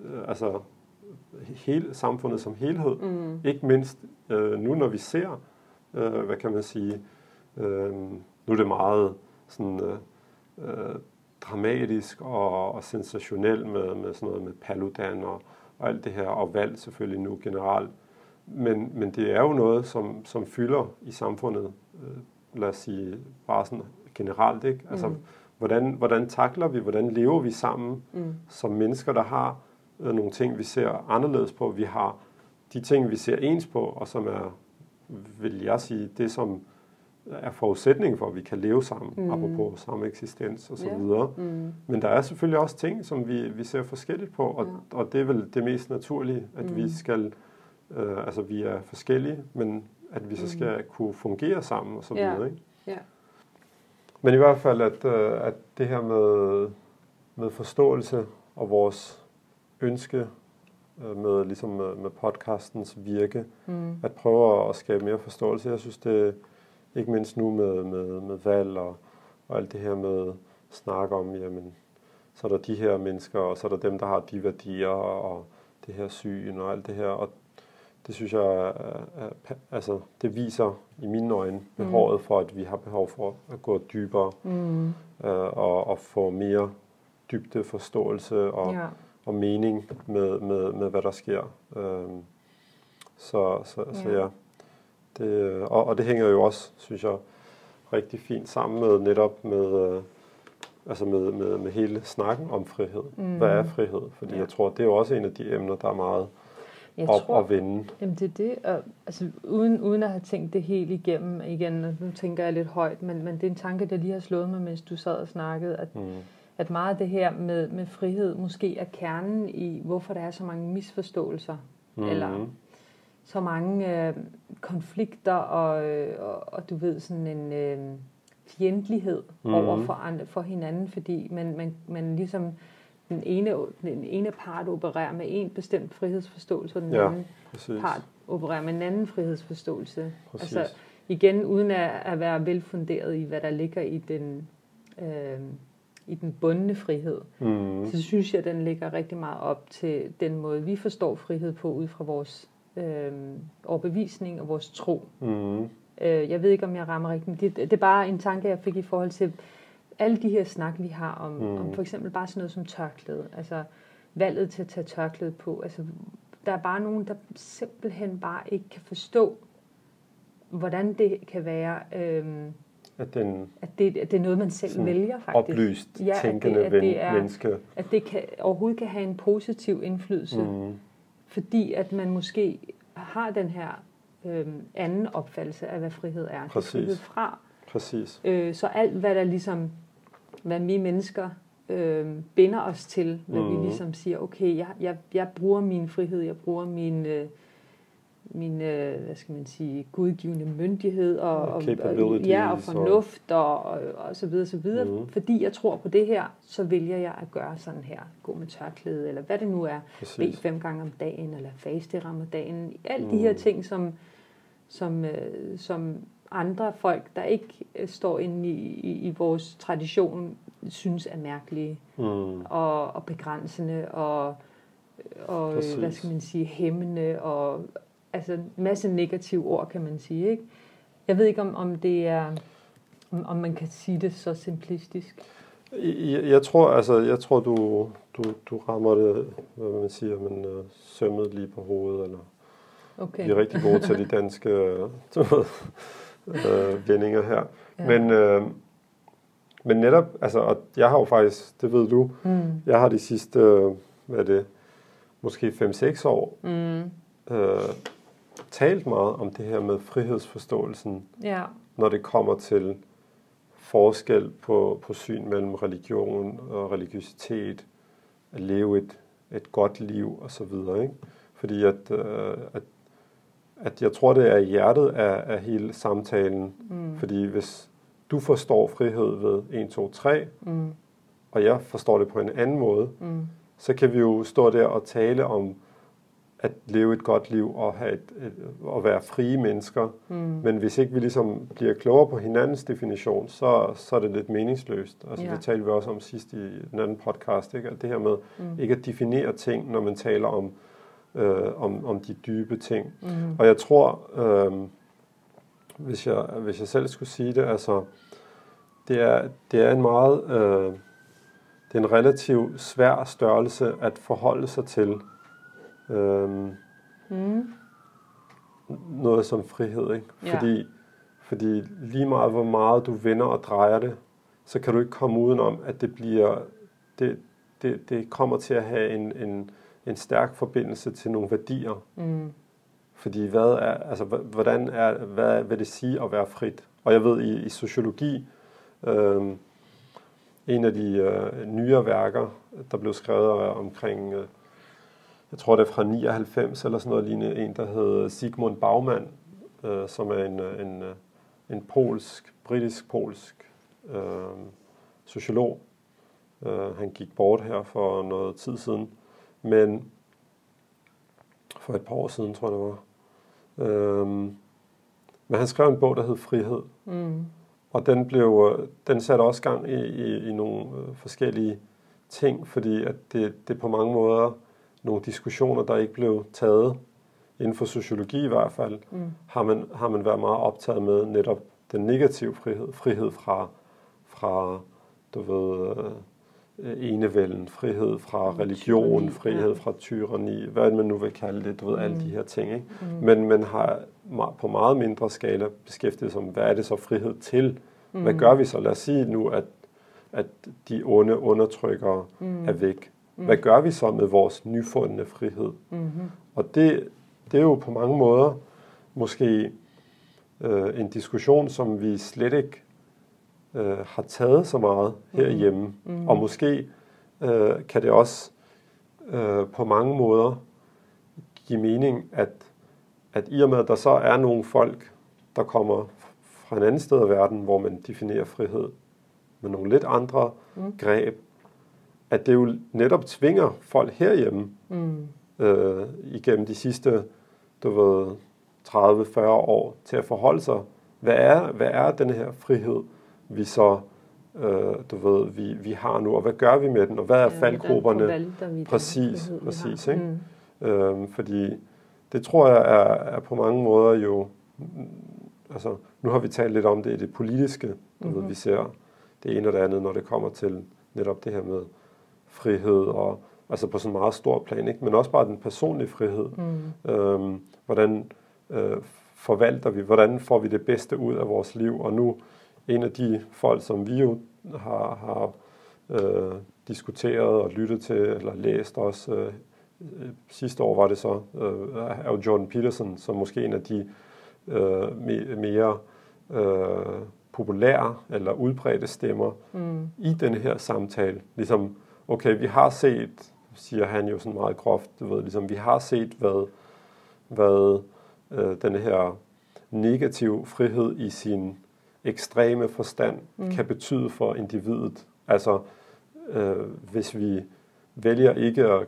øh, altså, hele samfundet som helhed. Mm. Ikke mindst øh, nu, når vi ser, øh, hvad kan man sige, øh, nu er det meget sådan, øh, øh, dramatisk og, og sensationelt med, med sådan noget med Paludan og, og alt det her, og valg selvfølgelig nu generelt. Men, men det er jo noget, som, som fylder i samfundet, øh, lad os sige, bare sådan generelt, ikke? Altså, Mm. hvordan, hvordan takler vi, hvordan lever vi sammen Mm. som mennesker, der har nogle ting, vi ser anderledes på. Vi har de ting, vi ser ens på, og som er, vil jeg sige, det som er forudsætningen for, at vi kan leve sammen, Mm. mm. apropos samme eksistens og så Ja. videre. Mm. Men der er selvfølgelig også ting, som vi, vi ser forskelligt på, og, Ja. og det er vel det mest naturlige, at Mm. vi skal, øh, altså vi er forskellige, men at vi så skal kunne fungere sammen og så Ja. videre. Ikke? Ja. Men i hvert fald, at, øh, at det her med, med forståelse og vores ønske øh, med, ligesom med, med podcastens virke, Mm. at prøve at skabe mere forståelse. Jeg synes, det ikke mindst nu med, med, med valg og, og alt det her med at snakke om, jamen, så er der de her mennesker, og så er der dem, der har de værdier, og det her syn og alt det her. Og det synes jeg, er, er, er, altså, det viser i mine øjne behovet for, at vi har behov for at gå dybere Mm. øh, og, og få mere dybde forståelse og, Ja. Og mening med, med, med, hvad der sker. Øhm, så, så, ja. så Ja. det, og, og det hænger jo også, synes jeg, rigtig fint sammen med netop med, øh, altså med, med, med hele snakken om frihed. Mm. Hvad er frihed? Fordi Ja. jeg tror, det er jo også en af de emner, der er meget Jeg op tror, og vende. Jamen det er det, og, altså uden, uden at have tænkt det helt igennem igen, nu tænker jeg lidt højt, men, men det er en tanke, der lige har slået mig, mens du sad og snakkede, at, Mm. At meget af det her med, med frihed måske er kernen i, hvorfor der er så mange misforståelser, Mm. eller så mange øh, konflikter og, øh, og, og du ved sådan en øh, fjendtlighed mm. Over for, andre, for hinanden, fordi man, man, man ligesom den ene, den ene part opererer med en bestemt frihedsforståelse, og den Ja, anden Præcis. part opererer med en anden frihedsforståelse. Præcis. Altså igen, uden at, at være velfunderet i, hvad der ligger i den, øh, i den bundne frihed, Mm. så synes jeg, at den ligger rigtig meget op til den måde, vi forstår frihed på, ud fra vores øh, overbevisning og vores tro. Mm. Øh, jeg ved ikke, om jeg rammer rigtigt, det, det er bare en tanke, jeg fik i forhold til alle de her snak, vi har om, mm. om for eksempel bare sådan noget som tørklæde. Altså valget til at tage tørklæde på. Altså, der er bare nogen, der simpelthen bare ikke kan forstå, hvordan det kan være, øh, At den at, det, at det er noget, man selv vælger faktisk. oplyst, Ja, ja, at det- tænkende at det er- menneske. At det kan, overhovedet kan have en positiv indflydelse. Mm. fordi at man måske har den her øh, anden opfattelse af, hvad frihed er. Præcis. fra. Præcis. Øh, så alt, hvad der ligesom, hvad vi mennesker øh, binder os til, hvad mm. vi ligesom siger, okay, jeg, jeg, jeg bruger min frihed, jeg bruger min, øh, min øh, hvad skal man sige, gudgivende myndighed og, og, og, ja, og fornuft og, og, og så videre, så videre. Mhm. Fordi jeg tror på det her, så vælger jeg at gøre sådan her. Gå med tørklæde, eller hvad det nu er. Bed Præcis. fem gange om dagen, eller faste i ramadanen. Alle de her ting, som, som, øh, som andre folk, der ikke øh, står inde i, i, i vores tradition, synes er mærkelige Mm. og, og begrænsende og, og øh, Præcis. hvad skal man sige, hæmmende og altså en masse negative ord, kan man sige. Ikke? Jeg ved ikke, om, om det er, om, om man kan sige det så simplistisk. Jeg, jeg tror, altså, jeg tror, du, du, du rammer det, hvad man siger, men uh, sømmet lige på hovedet, eller Okay. Vi er rigtig gode til de danske (laughs) øh, vendinger her. Ja. Men, øh, men netop, altså, og jeg har jo faktisk, det ved du, mm. jeg har de sidste, øh, hvad er det, måske 5-6 år, mm. øh, talt meget om det her med frihedsforståelsen, ja. når det kommer til forskel på, på syn mellem religion og religiøsitet, at leve et, et godt liv og så videre, ikke? Fordi at, øh, at, at jeg tror, det er hjertet af, af hele samtalen. Mm. Fordi hvis du forstår frihed ved 1, 2, 3, mm. og jeg forstår det på en anden måde, mm. så kan vi jo stå der og tale om at leve et godt liv og have et, et, at være frie mennesker. Mm. Men hvis ikke vi ligesom bliver klogere på hinandens definition, så, så er det lidt meningsløst. Altså ja. det talte vi også om sidst i den anden podcast, ikke? At det her med mm. ikke at definere ting, når man taler om, øh, om, om de dybe ting. Mm. Og jeg tror, øh, hvis, jeg, hvis jeg selv skulle sige det, altså det er, det er en meget, øh, det er en relativt svær størrelse at forholde sig til. Øhm, mm. Noget som frihed, ikke? Ja. Fordi, fordi lige meget hvor meget du vender og drejer det, så kan du ikke komme udenom, at det bliver, det, det, det kommer til at have en, en, en stærk forbindelse til nogle værdier. Mm. Fordi hvad er, altså, hvordan er, hvad vil det sige at være frit? Og jeg ved, i, i sociologi, øh, en af de øh, nyere værker, der blev skrevet omkring øh, jeg tror det er fra 99 eller sådan noget lignende, en der hedder Sigmund Baumann, øh, som er en, øh, en, øh, en polsk, britisk-polsk øh, sociolog. Øh, han gik bort her for noget tid siden, men for et par år siden, tror jeg det var. Øh, men han skrev en bog, der hed Frihed. Mm. Og den, blev, øh, den satte også gang i, i, i nogle forskellige ting, fordi at det, det på mange måder nogle diskussioner, der ikke blev taget inden for sociologi i hvert fald, mm. har, man, har man været meget optaget med netop den negative frihed, frihed fra, fra du ved, øh, enevælden, frihed fra religion, tyranni, frihed ja. fra tyranni, hvad man nu vil kalde det, du ved, mm. alle de her ting. Ikke? Mm. Men man har på meget mindre skala beskæftiget sig om, hvad er det så frihed til? Mm. Hvad gør vi så? Lad os sige nu, at, at de onde undertrykkere mm. er væk. Mm. Hvad gør vi så med vores nyfundne frihed? Mm-hmm. Og det, det er jo på mange måder måske øh, en diskussion, som vi slet ikke øh, har taget så meget herhjemme. Mm-hmm. Og måske øh, kan det også øh, på mange måder give mening, at, at i og med, at der så er nogle folk, der kommer fra en anden sted af verden, hvor man definerer frihed med nogle lidt andre mm. greb, at det jo netop tvinger folk herhjemme mm. øh, igennem de sidste, du ved, 30-40 år til at forholde sig. Hvad er, hvad er den her frihed, vi så øh, du ved, vi, vi har nu, og hvad gør vi med den, og hvad er ja, faldgrupperne? Præcis, frihed, præcis. Ikke? Mm. Øhm, fordi det tror jeg er, er på mange måder jo, altså nu har vi talt lidt om det i det politiske, du mm-hmm. ved, vi ser det ene og det andet, når det kommer til netop det her med frihed, og altså på sådan en meget stor plan, ikke? men også bare den personlige frihed. Mm. Øhm, hvordan øh, forvalter vi, hvordan får vi det bedste ud af vores liv, og nu en af de folk, som vi jo har, har øh, diskuteret og lyttet til, eller læst også, øh, sidste år var det så, øh, er jo Jordan Peterson, som måske en af de øh, mere øh, populære eller udbredte stemmer mm. i denne her samtale. Ligesom okay, vi har set, siger han jo sådan meget groft, du ved, ligesom vi har set, hvad, hvad øh, den her negativ frihed i sin ekstreme forstand mm. kan betyde for individet. Altså, øh, hvis vi vælger ikke at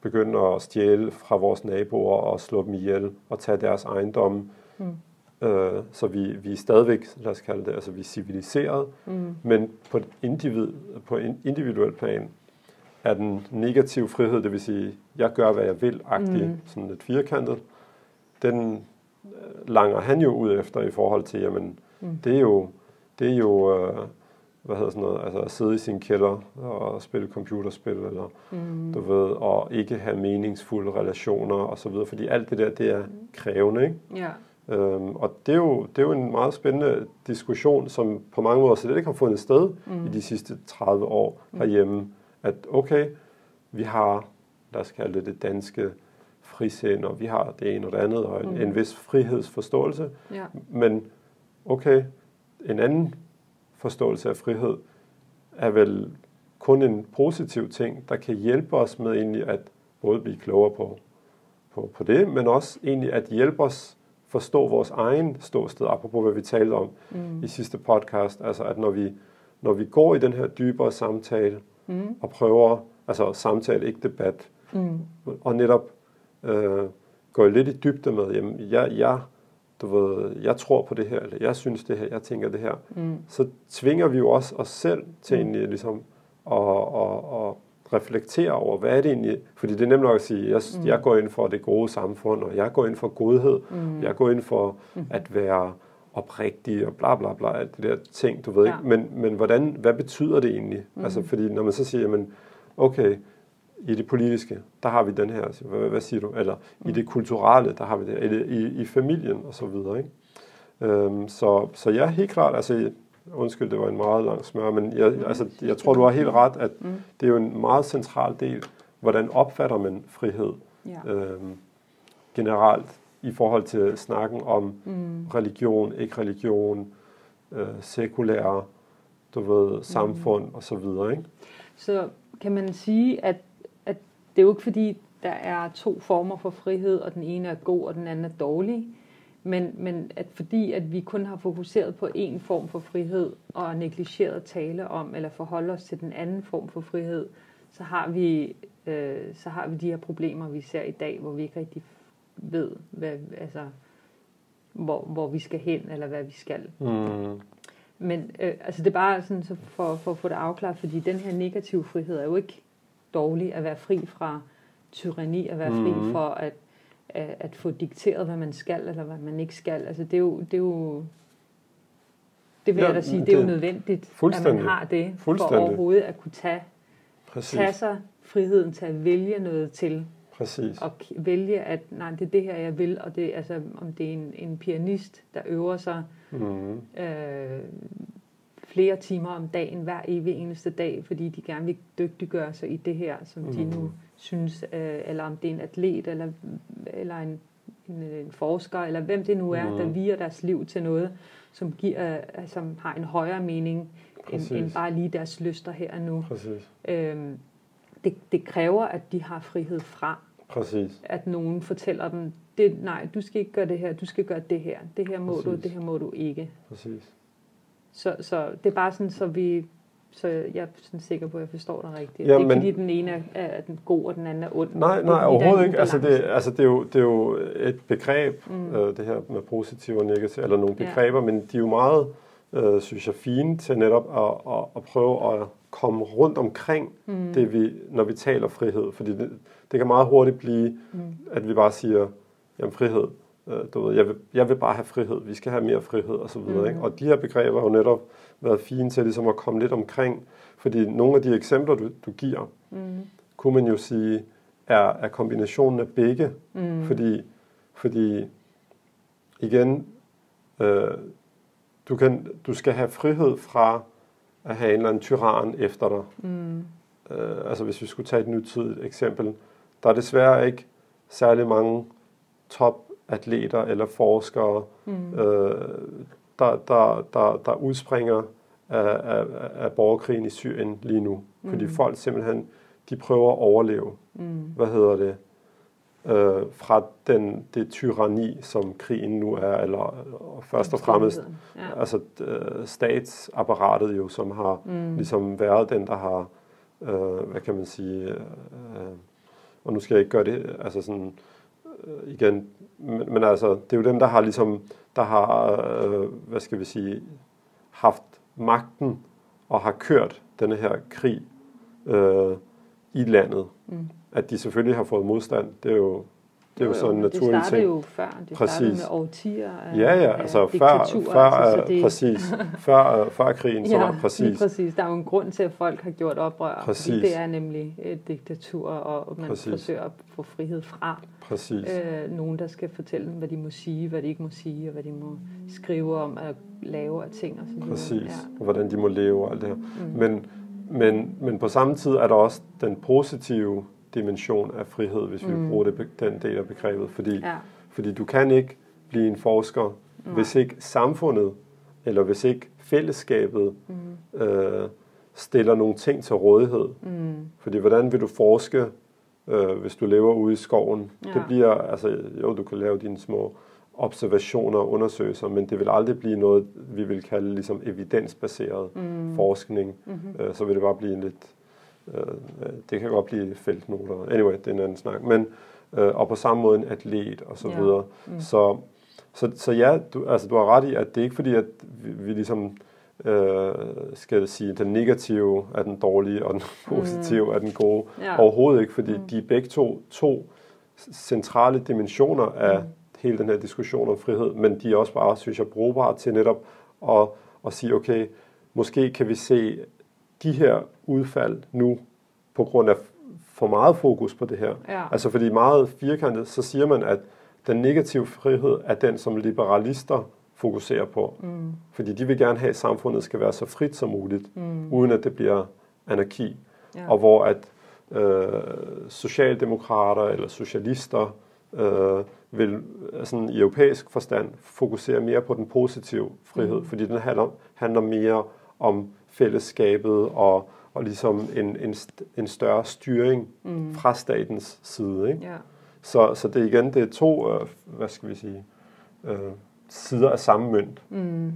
begynde at stjæle fra vores naboer og slå dem ihjel og tage deres ejendomme, mm. øh, så vi, vi er stadigvæk, lad os kalde det, altså vi er civiliseret, mm. men på individ, på en individuel plan, er den negative frihed, det vil sige, jeg gør, hvad jeg vil, agtig, mm. sådan lidt firkantet, den øh, langer han jo ud efter i forhold til, jamen, mm. det er jo, det er jo, øh, hvad hedder sådan noget, altså at sidde i sin kælder og spille computerspil, eller mm. du ved, og ikke have meningsfulde relationer og så videre, fordi alt det der, det er krævende, ikke? Ja. Øhm, og det er, jo, det er jo en meget spændende diskussion, som på mange måder slet ikke har fundet sted mm. i de sidste 30 år herhjemme, at okay, vi har, lad os kalde det det danske frisind, og vi har det ene og det andet, og en, mm. en vis frihedsforståelse, Ja. men okay, en anden forståelse af frihed er vel kun en positiv ting, der kan hjælpe os med egentlig at både blive klogere på, på, på det, men også egentlig at hjælpe os forstå vores egen ståsted, apropos hvad vi talte om mm. i sidste podcast, altså at når vi, når vi går i den her dybere samtale mm. og prøver, altså samtale, ikke debat, Mm. og netop øh, går lidt i dybde med, jamen, jeg, jeg, du ved, jeg tror på det her, eller jeg synes det her, jeg tænker det her, Mm. så tvinger vi jo også os selv til egentlig ligesom at, at, at reflektere over, hvad er det egentlig, fordi det er nemt nok at sige, jeg, mm. jeg går ind for det gode samfund, og jeg går ind for godhed, mm. jeg går ind for mm. at være oprigtig, og bla bla bla, alt det der ting, du ved Ja. ikke, men, men hvordan, hvad betyder det egentlig? Mm. Altså, fordi når man så siger, jamen, okay, i det politiske, der har vi den her, altså, hvad, hvad siger du? Eller i det kulturelle, der har vi det, eller i, i familien og så videre, ikke? Øhm, så, så ja, helt klart, altså, undskyld, det var en meget lang smør, men jeg, altså, jeg tror, du har helt ret, at det er jo en meget central del, hvordan opfatter man frihed Ja. øhm, generelt i forhold til snakken om Mm. religion, ikke religion, øh, sekulære, du ved, samfund og så videre, ikke? Så kan man sige, at, at det er jo ikke fordi, der er to former for frihed, og den ene er god, og den anden er dårlig. Men, men at fordi at vi kun har fokuseret på én form for frihed, og negligeret at tale om, eller forholde os til den anden form for frihed, så har vi, øh, så har vi de her problemer, vi ser i dag, hvor vi ikke rigtig ved, hvad, altså, hvor, hvor vi skal hen, eller hvad vi skal. Mm. Men øh, altså det er bare sådan, så for, for at få det afklaret, fordi den her negative frihed er jo ikke dårlig at være fri fra tyranni, at være fri Mhm. for at, at, at få dikteret, hvad man skal, eller hvad man ikke skal. Altså det er jo, det er jo det vil Ja, jeg da sige, det er jo det- nødvendigt, at man har det, for overhovedet at kunne tage, Præcis, tage sig friheden til at vælge noget til, præcis. og vælge, at nej, det er det her, jeg vil, og det, altså, om det er en, en pianist, der øver sig Mm. øh, flere timer om dagen, hver evig eneste dag, fordi de gerne vil dygtiggøre sig i det her, som mm. de nu synes, øh, eller om det er en atlet, eller, eller en, en, en forsker, eller hvem det nu er, mm. der Mhm. viger deres liv til noget, som, giver, øh, som har en højere mening, end, end bare lige deres lyster her og nu. Præcis. Øhm, det, det kræver, at de har frihed fra, Præcis. at nogen fortæller dem, det, nej, du skal ikke gøre det her, du skal gøre det her, det her må du, Præcis. det her må du ikke. Præcis. Så, så det er bare sådan, så vi så jeg er sådan sikker på, at jeg forstår dig rigtigt. Ja, det er ikke men- fordi, den ene er, er den god, og den anden er ond. Nej, nej, er overhovedet ikke. Altså, det, altså det, er jo, det er jo et begreb, Mm. øh, det her med positiv og negativ, eller nogle Ja. begreber, men de er jo meget, øh, synes jeg, fine til netop at, at, at prøve at komme rundt omkring Mm. det, vi, når vi taler frihed. Fordi det, det kan meget hurtigt blive, Mm. at vi bare siger, jamen frihed, øh, du ved, jeg vil, jeg vil bare have frihed, vi skal have mere frihed og så videre. Mm. Ikke? Og de her begreber har jo netop været fine til ligesom at komme lidt omkring, fordi nogle af de eksempler, du, du giver, Mm. kunne man jo sige, er, er kombinationen af begge. Mm. Fordi, fordi igen, øh, du, kan, du skal have frihed fra at have en eller anden tyran efter dig. Mm. Øh, altså hvis vi skulle tage et nytidigt eksempel. Der er desværre ikke særlig mange topatleter eller forskere, Mm. øh, der, der, der, der udspringer af, af, af borgerkrigen i Syrien lige nu. Fordi Mm. folk simpelthen, de prøver at overleve Mm. hvad hedder det, øh, fra den, det tyranni, som krigen nu er, eller og først og fremmest Ja. altså øh, statsapparatet jo, som har Mm. ligesom været den, der har, øh, hvad kan man sige, øh, og nu skal jeg ikke gøre det, altså sådan, øh, igen, men, men altså, det er jo dem, der har ligesom, der har, øh, hvad skal vi sige, haft magten og har kørt denne her krig øh, i landet. Mm. At de selvfølgelig har fået modstand, det er jo, det er jo, Jo, sådan en naturlig Det startede ting. jo før. Det Præcis. startede med årtier af, Ja, ja, af altså før, diktaturer, før, altså, øh, det- præcis, før, øh, før krigen, så (laughs) var det præcis, præcis. Der er jo en grund til, at folk har gjort oprør. Præcis. Det er nemlig et diktatur, og man Præcis. forsøger at få frihed fra præcis, øh, nogen, der skal fortælle dem, hvad de må sige, hvad de ikke må sige, og hvad de må skrive om at lave af ting og så videre. præcis, Ja. og hvordan de må leve og alt det her. Mm. Men, men, men på samme tid er der også den positive dimension af frihed, hvis vi Mm. bruger det, den del af begrebet, fordi, Ja. fordi du kan ikke blive en forsker, Nej. hvis ikke samfundet, eller hvis ikke fællesskabet Mm. øh, stiller nogle ting til rådighed. Mm. Fordi hvordan vil du forske, øh, hvis du lever ude i skoven? Ja. Det bliver, altså jo, du kan lave dine små observationer og undersøgelser, men det vil aldrig blive noget, vi vil kalde ligesom evidensbaseret Mm. forskning. Mm-hmm. Øh, så vil det bare blive en lidt, øh, det kan godt blive feltnoter. Anyway, det er en anden snak. Men, øh, og på samme måde en atlet og så Ja. videre. Mm. Så, så, så ja, du, altså, du har ret i, at det er ikke fordi, at vi, vi ligesom øh, skal sige, at den negative er den dårlige, og den positive er den gode. Mm. Ja. Overhovedet ikke, fordi Mm. de er begge to, to centrale dimensioner af Mm. hele den her diskussion om frihed, men de er også bare, synes jeg, brugbare til netop at, at sige, okay, måske kan vi se de her udfald nu på grund af for meget fokus på det her. Ja. Altså fordi meget firkantet, så siger man, at den negative frihed er den, som liberalister fokuserer på. Mm. Fordi de vil gerne have, at samfundet skal være så frit som muligt, Mm. uden at det bliver anarki. Ja. Og hvor at øh, socialdemokrater eller socialister øh, vil sådan i europæisk forstand fokusere mere på den positive frihed, Mm. fordi den handler, handler mere om fællesskabet og, og ligesom en, en, en større styring Mm. fra statens side. Ikke? Ja. Så, så det er igen det er to, øh, hvad skal vi sige, øh, sider af samme mønt. Mm.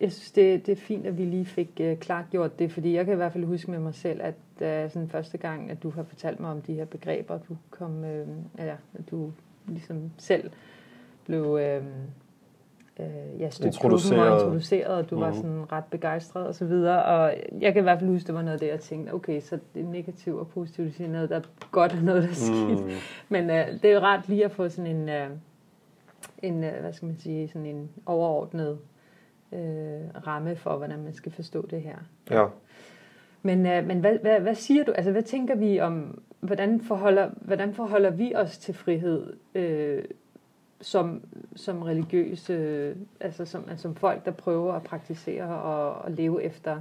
Jeg synes, det, det er fint, at vi lige fik uh, klargjort det, fordi jeg kan i hvert fald huske med mig selv, at uh, sådan første gang, at du har fortalt mig om de her begreber, du kom, øh, ja, du ligesom selv blev øh, øh, ja, Introduceret. og introduceret, og du mm. var Mhm. sådan ret begejstret og så videre, og jeg kan i hvert fald huske, det var noget det, jeg tænkte, okay, så det er negativt og positivt, det siger noget, der er godt og noget, der er skidt. Mm. Men øh, det er jo rart lige at få sådan en, øh, en øh, hvad skal man sige, sådan en overordnet øh, ramme for, hvordan man skal forstå det her. Ja. Men, øh, men hvad, hvad, hvad siger du, altså hvad tænker vi om, hvordan forholder, hvordan forholder vi os til frihed øh, som, som religiøse, altså som, altså som folk, der prøver at praktisere og, og leve efter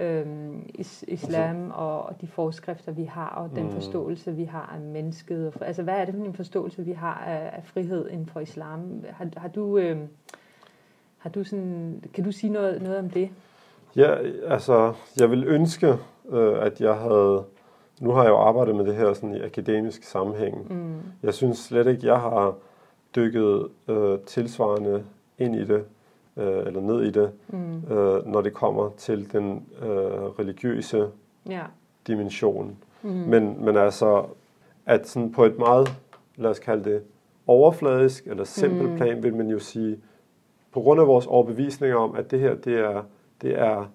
øh, is, islam og, og de forskrifter, vi har, og den Mm. forståelse, vi har af mennesket. Og, altså hvad er det for en forståelse, vi har af, af frihed inden for islam? Har, har du... Øh, har du sådan, kan du sige noget, noget om det? Ja, altså, jeg vil ønske, øh, at jeg havde... Nu har jeg jo arbejdet med det her sådan i akademisk sammenhæng. Mm. Jeg synes slet ikke, jeg har dykket øh, tilsvarende ind i det, øh, eller ned i det, Mm. øh, når det kommer til den øh, religiøse Ja. dimension. Mm. Men, men altså, at sådan på et meget, lad os kalde det, overfladisk eller simpelt Mm. plan, vil man jo sige, på grund af vores overbevisninger om, at det her, det er, det er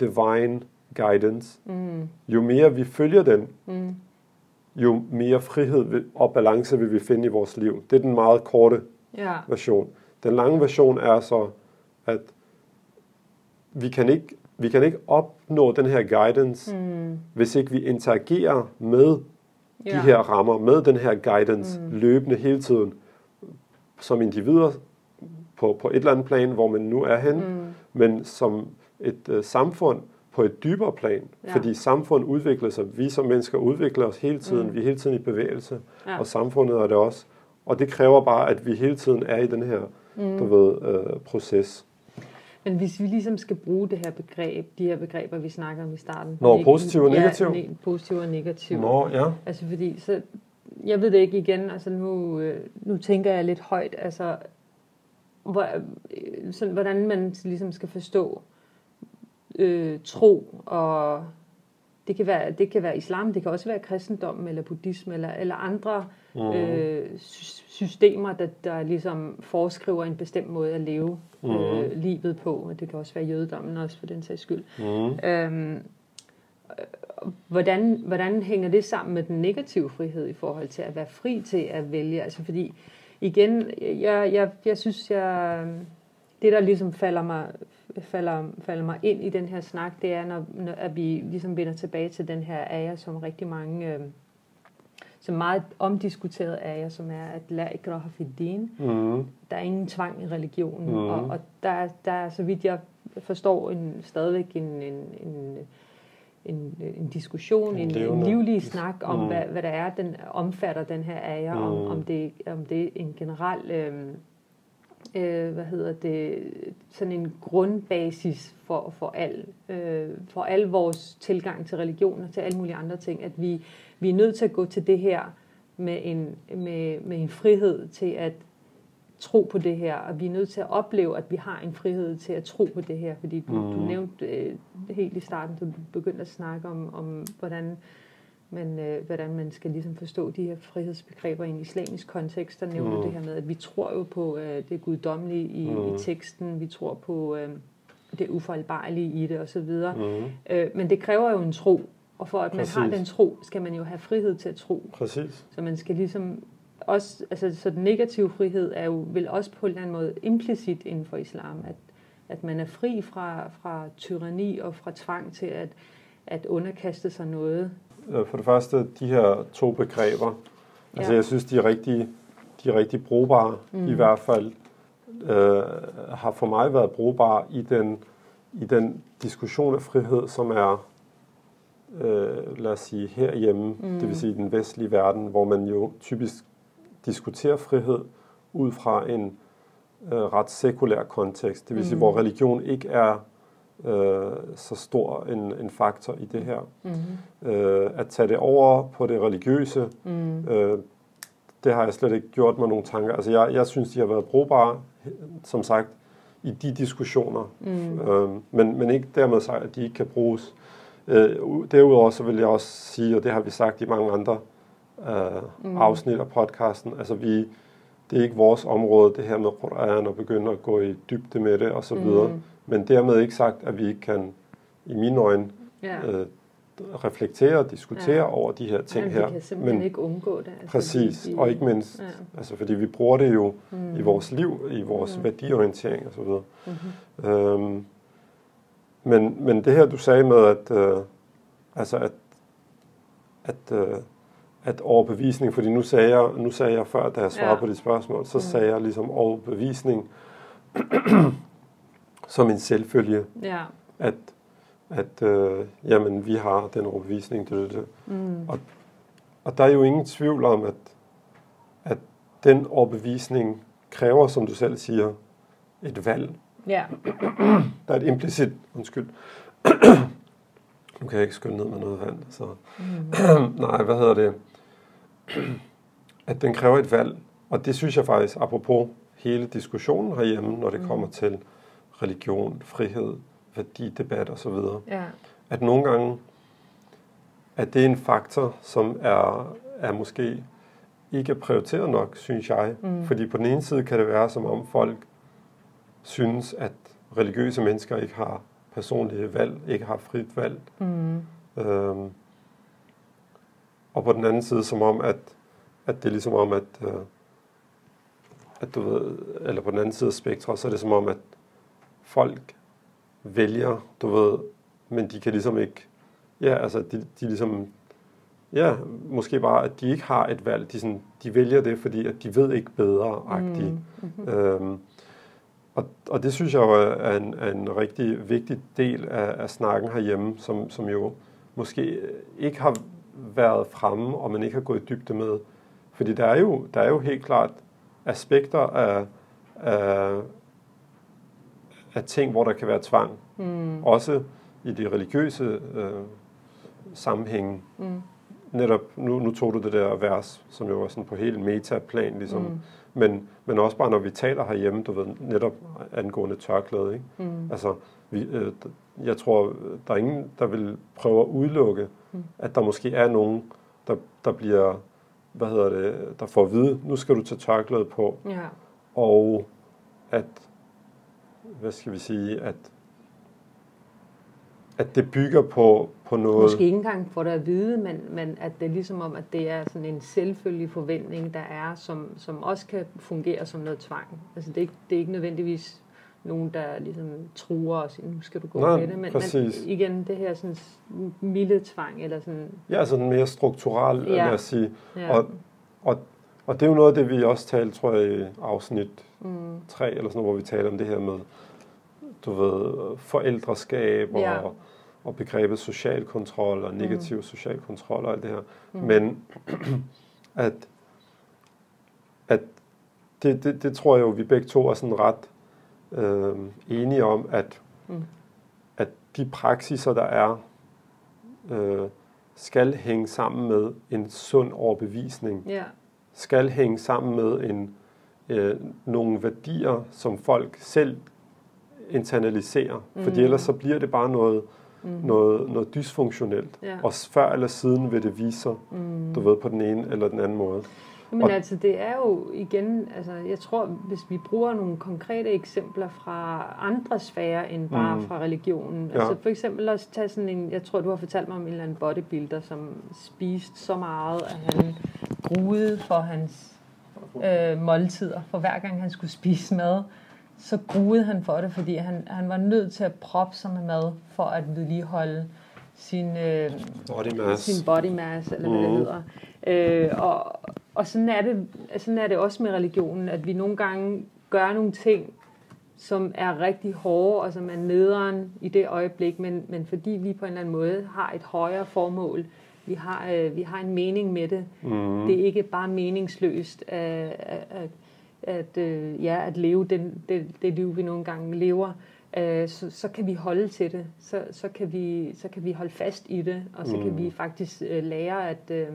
divine guidance, Mm. jo mere vi følger den, Mm. Jo mere frihed og balance vil vi finde i vores liv. Det er den meget korte Ja. version. Den lange version er så, at vi kan ikke, vi kan ikke opnå den her guidance, Mm. hvis ikke vi interagerer med de Ja. her rammer, med den her guidance Mm. løbende hele tiden, som individer på, på et eller andet plan, hvor man nu er hen. Mm. men som et øh, samfund på et dybere plan. Ja. Fordi samfund udvikler sig. Vi som mennesker udvikler os hele tiden. Mm. Vi er hele tiden i bevægelse. Ja. Og samfundet er det også. Og det kræver bare, at vi hele tiden er i den her Mm. du ved, øh, proces. Men hvis vi ligesom skal bruge det her begreb, de her begreber, vi snakker om i starten. Nå, neg- positiv og negativ? Ja, ne- positiv og negativ. Nå, ja. Altså fordi, så, jeg ved det ikke igen, altså nu, øh, nu tænker jeg lidt højt, altså hvor, øh, sådan, hvordan man ligesom skal forstå øh, tro, og det kan, være, det kan være islam, det kan også være kristendom, eller buddhisme, eller, eller andre Mm. øh, sy- systemer, der, der ligesom foreskriver en bestemt måde at leve øh, livet på. Og det kan også være jødedommen også for den sags skyld. Mm. Øhm, hvordan, hvordan hænger det sammen med den negative frihed i forhold til at være fri til at vælge? Altså fordi, igen, jeg, jeg, jeg synes, jeg, det der ligesom falder mig, falder, falder mig ind i den her snak, det er, når, når at vi ligesom vender tilbage til den her ære, som rigtig mange... Øh, som meget omdiskuteret er jeg, som er, at la ikraha fi din. Mm. Der er ingen tvang i religionen, mm. og, og der, der er, så vidt jeg forstår, en, stadigvæk en, en, en, en, en diskussion, en, en livlig snak om, mm. hvad, hvad der er, den omfatter den her ære, mm. om, om, det, om det er en generel... Øh, øh, hvad hedder det, sådan en grundbasis for, for, al, øh, for al vores tilgang til religion og til alle mulige andre ting, at vi, vi er nødt til at gå til det her med en, med, med en frihed til at tro på det her, og vi er nødt til at opleve, at vi har en frihed til at tro på det her, fordi du, mm. du nævnte øh, helt i starten, du begyndte at snakke om, om hvordan men øh, hvordan man skal ligesom forstå de her frihedsbegreber i en islamisk kontekst, der nævner mm. det her med, at vi tror jo på øh, det guddommelige i, mm. i teksten, vi tror på øh, det ufejlbarlige i det osv., mm. øh, men det kræver jo en tro, og for at Præcis. man har den tro, skal man jo have frihed til at tro. Præcis. Så man skal ligesom også, altså så den negative frihed er jo vel også på en eller anden måde implicit inden for islam, at, at man er fri fra, fra tyranni og fra tvang til at, at underkaste sig noget, for det første, de her to begreber, altså, ja. altså jeg synes, de er rigtig, de er rigtig brugbare, mm. i hvert fald øh, har for mig været brugbare i den, i den diskussion af frihed, som er, øh, lad os sige, herhjemme, mm. det vil sige i den vestlige verden, hvor man jo typisk diskuterer frihed ud fra en øh, ret sekulær kontekst, det vil mm. sige, hvor religion ikke er øh, så stor en, en faktor i det her. Mm-hmm. Øh, at tage det over på det religiøse, mm. øh, det har jeg slet ikke gjort mig nogle tanker. Altså jeg, jeg synes, de har været brugbare, som sagt, i de diskussioner. Mm. Øh, men, men ikke dermed sagt, at de ikke kan bruges. Øh, derudover så vil jeg også sige, og det har vi sagt i mange andre øh, mm. afsnit af podcasten, altså vi, det er ikke vores område, det her med Quran, og begynde at gå i dybde med det osv., mm. Men dermed ikke sagt, at vi ikke kan, i mine øjne, ja. øh, reflektere og diskutere ja. over de her ting her. Men vi kan simpelthen Men, ikke undgå det. Altså, præcis, vi, og ikke mindst, ja. altså, fordi vi bruger det jo mm. i vores liv, i vores mm. værdiorientering osv. Mm-hmm. Øhm, men, men det her, du sagde med, at, øh, altså at, at, øh, at overbevisning, fordi nu sagde jeg, nu sagde jeg før, da jeg svarede ja. på de spørgsmål, så mm. sagde jeg ligesom overbevisning, som en selvfølge, ja. at, at øh, jamen, vi har den overbevisning. Det, det. Mm. Og, og der er jo ingen tvivl om, at, at den overbevisning kræver, som du selv siger, et valg. Ja. Der er et implicit, undskyld, nu kan jeg ikke skylle ned med noget vand, så mm. (clears throat) nej, hvad hedder det? (clears throat) At den kræver et valg, og det synes jeg faktisk, apropos hele diskussionen herhjemme, når det mm. kommer til religion, frihed, værdidebat osv. Ja. At nogle gange at det er en faktor, som er, er måske ikke prioriteret nok, synes jeg. Mm. Fordi på den ene side kan det være, som om folk synes, at religiøse mennesker ikke har personlige valg, ikke har frit valg. Mm. Øhm, og på den anden side, som om, at, at det er ligesom om, at, øh, at du ved, eller på den anden side af spektret, så er det som om, at folk vælger, du ved, men de kan ligesom ikke, ja, altså de, de ligesom, ja, måske bare, at de ikke har et valg, de, sådan, de vælger det, fordi at de ved ikke bedre, agtigt. Mm. Mm-hmm. Øhm, og, og det synes jeg jo er en, er en rigtig vigtig del af, af snakken herhjemme, som, som jo måske ikke har været fremme, og man ikke har gået i dybde med. Fordi der er jo, der er jo helt klart aspekter af, af, af ting, hvor der kan være tvang. Mm. Også i de religiøse øh, sammenhænge. Mm. Netop, nu, nu tog du det der vers, som jo var sådan på helt metaplan, ligesom. Mm. Men, men også bare, når vi taler herhjemme, du ved, netop angående tørklæde, ikke? Mm. Altså, vi, øh, jeg tror, der er ingen, der vil prøve at udelukke, mm. at der måske er nogen, der, der bliver, hvad hedder det, der får at vide, nu skal du tage tørklæde på. Ja. Og at hvad skal vi sige, at, at det bygger på, på noget... Måske ikke engang for det at vide, men, men at det er ligesom om, at det er sådan en selvfølgelig forventning, der er, som, som også kan fungere som noget tvang. Altså det er, ikke, det er ikke nødvendigvis nogen, der ligesom truer os, nu skal du gå Nej, med det. Men, præcis. men igen, det her sådan milde tvang, eller sådan... Ja, sådan mere strukturel, Ja. lad os sige. Ja. Og, og, og det er jo noget af det, vi også talte, tror jeg, i afsnit Mm, 3, eller sådan noget, hvor vi taler om det her med, du ved, forældreskab og, Ja. og begrebet social kontrol og negativ mm. social kontrol og alt det her. mm, Men (clears throat) at, at det, det, det tror jeg jo, vi begge to er sådan ret øh, enige om, at, Mm. at de praksiser, der er, øh, skal hænge sammen med en sund overbevisning, Ja, skal hænge sammen med en, øh, nogle værdier, som folk selv internaliserer. Mm. Fordi ellers så bliver det bare noget, mm, noget, noget dysfunktionelt. ja. Og før eller siden vil det vise sig, Mm. du ved, på den ene eller den anden måde. Men Og- altså, det er jo igen, altså, jeg tror, hvis vi bruger nogle konkrete eksempler fra andre sfærer end bare Mm. fra religionen. Ja. Altså for eksempel også tage sådan en, jeg tror, du har fortalt mig om en eller anden bodybuilder, som spiste så meget, at han gruede for hans øh, måltider. For hver gang han skulle spise mad, så gruede han for det, fordi han, han var nødt til at proppe sig med mad, for at vedligeholde sin, øh, Body mass. sin body mass, eller hvad Mhm. det hedder. Øh, og, og sådan er, det, sådan er det også med religionen, at vi nogle gange gør nogle ting, som er rigtig hårde, og som er nederen i det øjeblik, men, men fordi vi på en eller anden måde har et højere formål, vi har, øh, vi har en mening med det. Mm. Det er ikke bare meningsløst at, at, at, at, øh, ja, at leve den, det, det liv, vi nogle gange lever. Øh, så, så kan vi holde til det. Så, så, kan vi, så kan vi holde fast i det, og så mm. kan Mm. vi faktisk øh, lære at, øh,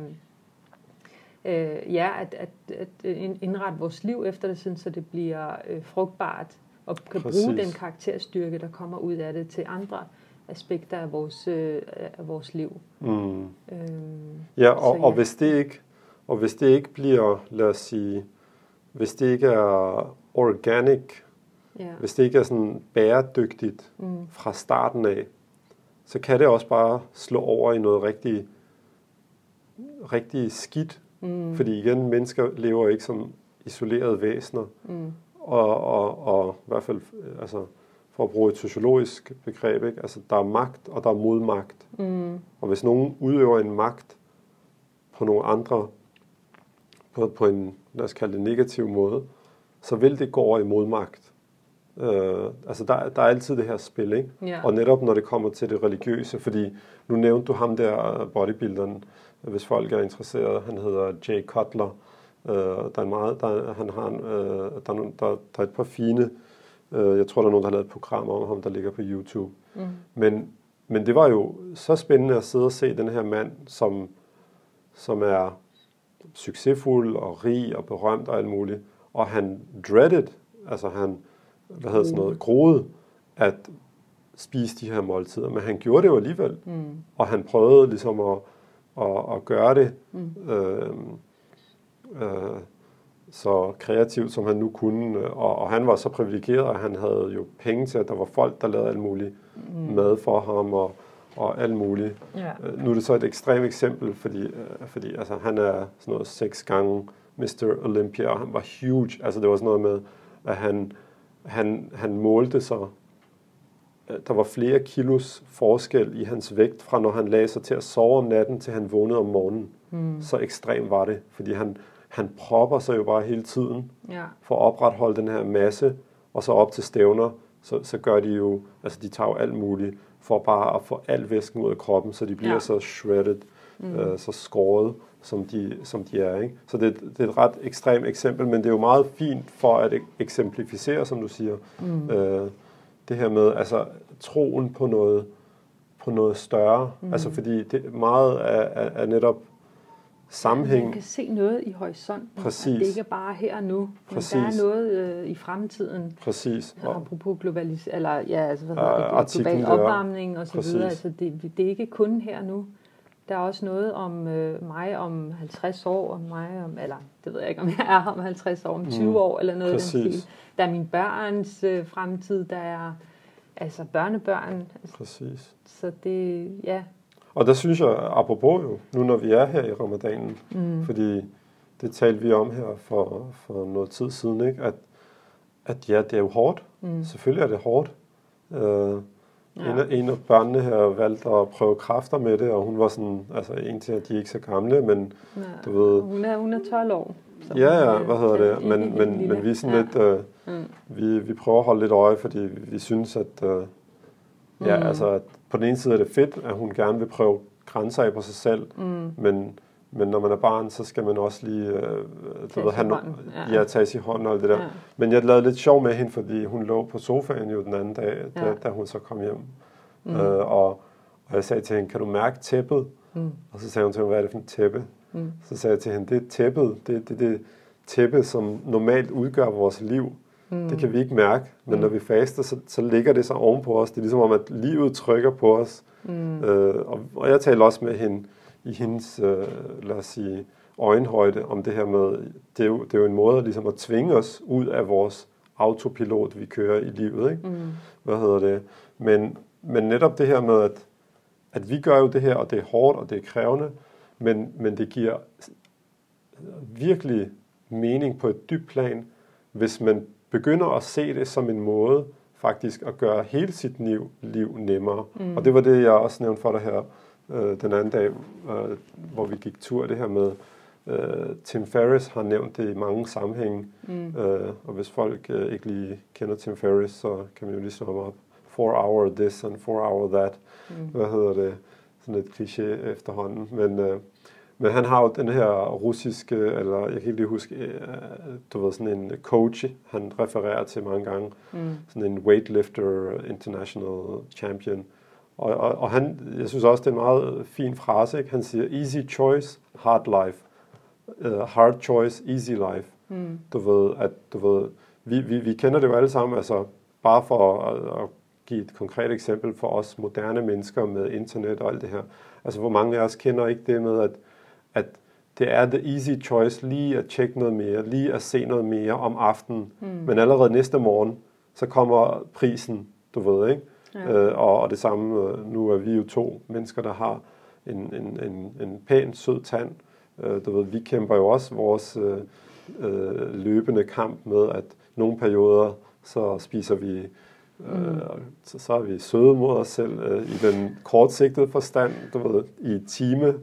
øh, ja, at, at, at øh, indrette vores liv efter det, sådan, så det bliver øh, frugtbart og kan Præcis. bruge den karakterstyrke, der kommer ud af det til andre aspekter af vores, øh, af vores liv. Mm. Øhm, Ja, og, Så og ja. hvis det ikke og hvis det ikke bliver, lad os sige, hvis det ikke er organic, ja. hvis det ikke er sådan bæredygtigt Mm. fra starten af, så kan det også bare slå over i noget rigtig, rigtig skidt. Mm. Fordi igen, mennesker lever ikke som isolerede væsener. Mm. Og, og, og i hvert fald, øh, altså, for at bruge et sociologisk begreb, ikke? Altså, der er magt, og der er modmagt. Mm. Og hvis nogen udøver en magt på nogle andre, på, på en, lad os kalde det negativ måde, så vil det gå over i modmagt. Øh, altså der, der er altid det her spil, ikke? Ja. Og netop når det kommer til det religiøse, fordi nu nævnte du ham der bodybuilderen, hvis folk er interesseret, han hedder Jay Cutler. Øh, der er en meget, der, han har en, øh, der, er der, der er et par fine, øh, jeg tror der er nogen, der har lavet et program om ham, der ligger på YouTube. Mm. Men, men det var jo så spændende at sidde og se den her mand, som, som er succesfuld og rig og berømt og alt muligt. Og han dreaded, altså han, hvad hedder sådan noget, groede at spise de her måltider. Men han gjorde det jo alligevel. Mm. Og han prøvede ligesom at, at, at gøre det Mm. øh, øh, så kreativt, som han nu kunne. Og, og han var så privilegeret, at han havde jo penge til, at der var folk, der lavede alt muligt Mm. mad for ham og, og alt muligt. Ja. Øh, Nu er det så et ekstremt eksempel, fordi, øh, fordi altså, han er sådan noget seks gange Mr. Olympia, og han var huge. Altså det var sådan noget med, at han, han, han målte sig. øh, Der var flere kilos forskel i hans vægt, fra når han lagde sig til at sove om natten, til han vågnede om morgenen. Mm. Så ekstrem var det, fordi han, han propper sig jo bare hele tiden Ja. for at opretholde den her masse, og så op til stævner, så, så gør de jo, altså de tager jo alt muligt, for bare at få al væsken ud af kroppen, så de bliver Ja. så shredded, Mm. øh, så skåret, som de, som de er. Ikke? Så det, det er et ret ekstremt eksempel, men det er jo meget fint for at ek- eksemplificere, som du siger, Mm. øh, det her med altså troen på noget, på noget større. Mm. Altså fordi det meget er, er, er netop sammenhæng. Man kan se noget i horisonten. Præcis. Det ikke er bare her og nu, men Præcis. der er noget øh, i fremtiden. Præcis. Og, apropos globalis eller ja, altså, hvad hedder det, artiklen global opvarmning og så Præcis. videre. Altså, det, det er ikke kun her og nu. Der er også noget om øh, mig om 50 år, om mig om, eller det ved jeg ikke, om jeg er om 50 år, om 20 Mm. år, eller noget den Præcis. stil. Der er min børns øh, fremtid, der er altså børnebørn. Altså, Præcis. Så det, ja. Og der synes jeg, apropos jo, nu når vi er her i ramadanen, mm. fordi det talte vi om her for, for noget tid siden, ikke? At, at ja, det er jo hårdt. Mm. Selvfølgelig er det hårdt. Øh, Ja. En, af, en af børnene her valgte at prøve kræfter med det, og hun var sådan, altså en til, at de er ikke så gamle, men ja. du ved... Hun er, hun er 12 år. Ja, ja, hvad hedder det? Men, men, men vi er sådan ja. lidt, øh, mm. vi, vi prøver at holde lidt øje, fordi vi, synes, at, øh, ja, mm. altså, at på den ene side er det fedt, at hun gerne vil prøve grænser af på sig selv, mm. men men når man er barn, så skal man også lige øh, du ved, have no- ja. ja, tage i hånden og alt det der. Ja. Men jeg lavede lidt sjov med hende, fordi hun lå på sofaen jo den anden dag, ja. da, da hun så kom hjem. Mm. Øh, og, og jeg sagde til hende, kan du mærke tæppet? Mm. Og så sagde hun til mig, hvad er det for et tæppe? Mm. Så sagde jeg til hende, det er tæppet. Det er det, det tæppe, som normalt udgør vores liv. Mm. Det kan vi ikke mærke, men mm. når vi faster, så, så ligger det sig ovenpå os. Det er ligesom om, at livet trykker på os. Mm. Øh, og, og jeg talte også med hende, i hendes, øh, lad os sige, øjenhøjde om det her med, det er jo, det er jo en måde ligesom at tvinge os ud af vores autopilot, vi kører i livet. Ikke? Mm. Hvad hedder det? Men, men netop det her med, at, at vi gør jo det her, og det er hårdt, og det er krævende, men, men det giver virkelig mening på et dybt plan, hvis man begynder at se det som en måde faktisk at gøre hele sit liv, liv nemmere. Mm. Og det var det, jeg også nævnte for dig her øh, den anden dag, øh, hvor vi gik tur, det her med, øh, Tim Ferriss har nævnt det i mange sammenhænge, mm. øh, og hvis folk øh, ikke lige kender Tim Ferriss, så kan man jo lige slå ham op. Four hour this and four hour that. Mm. Hvad hedder det? Sådan et kliché efterhånden. Men, øh, men han har jo den her russiske, eller jeg kan ikke lige huske, øh, du ved, sådan en coach, han refererer til mange gange. Mm. Sådan en weightlifter international champion. Og, og, og han, jeg synes også, det er en meget fin frase. Ikke? Han siger, easy choice, hard life. Uh, hard choice, easy life. Mm. Du ved, at du ved, vi, vi, vi kender det jo alle sammen, altså bare for at, at give et konkret eksempel for os moderne mennesker med internet og alt det her. Altså hvor mange af os kender ikke det med, at, at det er the easy choice lige at tjekke noget mere, lige at se noget mere om aftenen. Mm. Men allerede næste morgen, så kommer prisen, du ved, ikke? Ja. Øh, og, og det samme, øh, nu er vi jo to mennesker, der har en, en, en, en pæn, sød tand. Øh, du ved, vi kæmper jo også vores øh, øh, løbende kamp med, at nogle perioder, så spiser vi Øh, mm. så, så er vi søde mod os selv øh, i den kortsigtede forstand, du ved, i time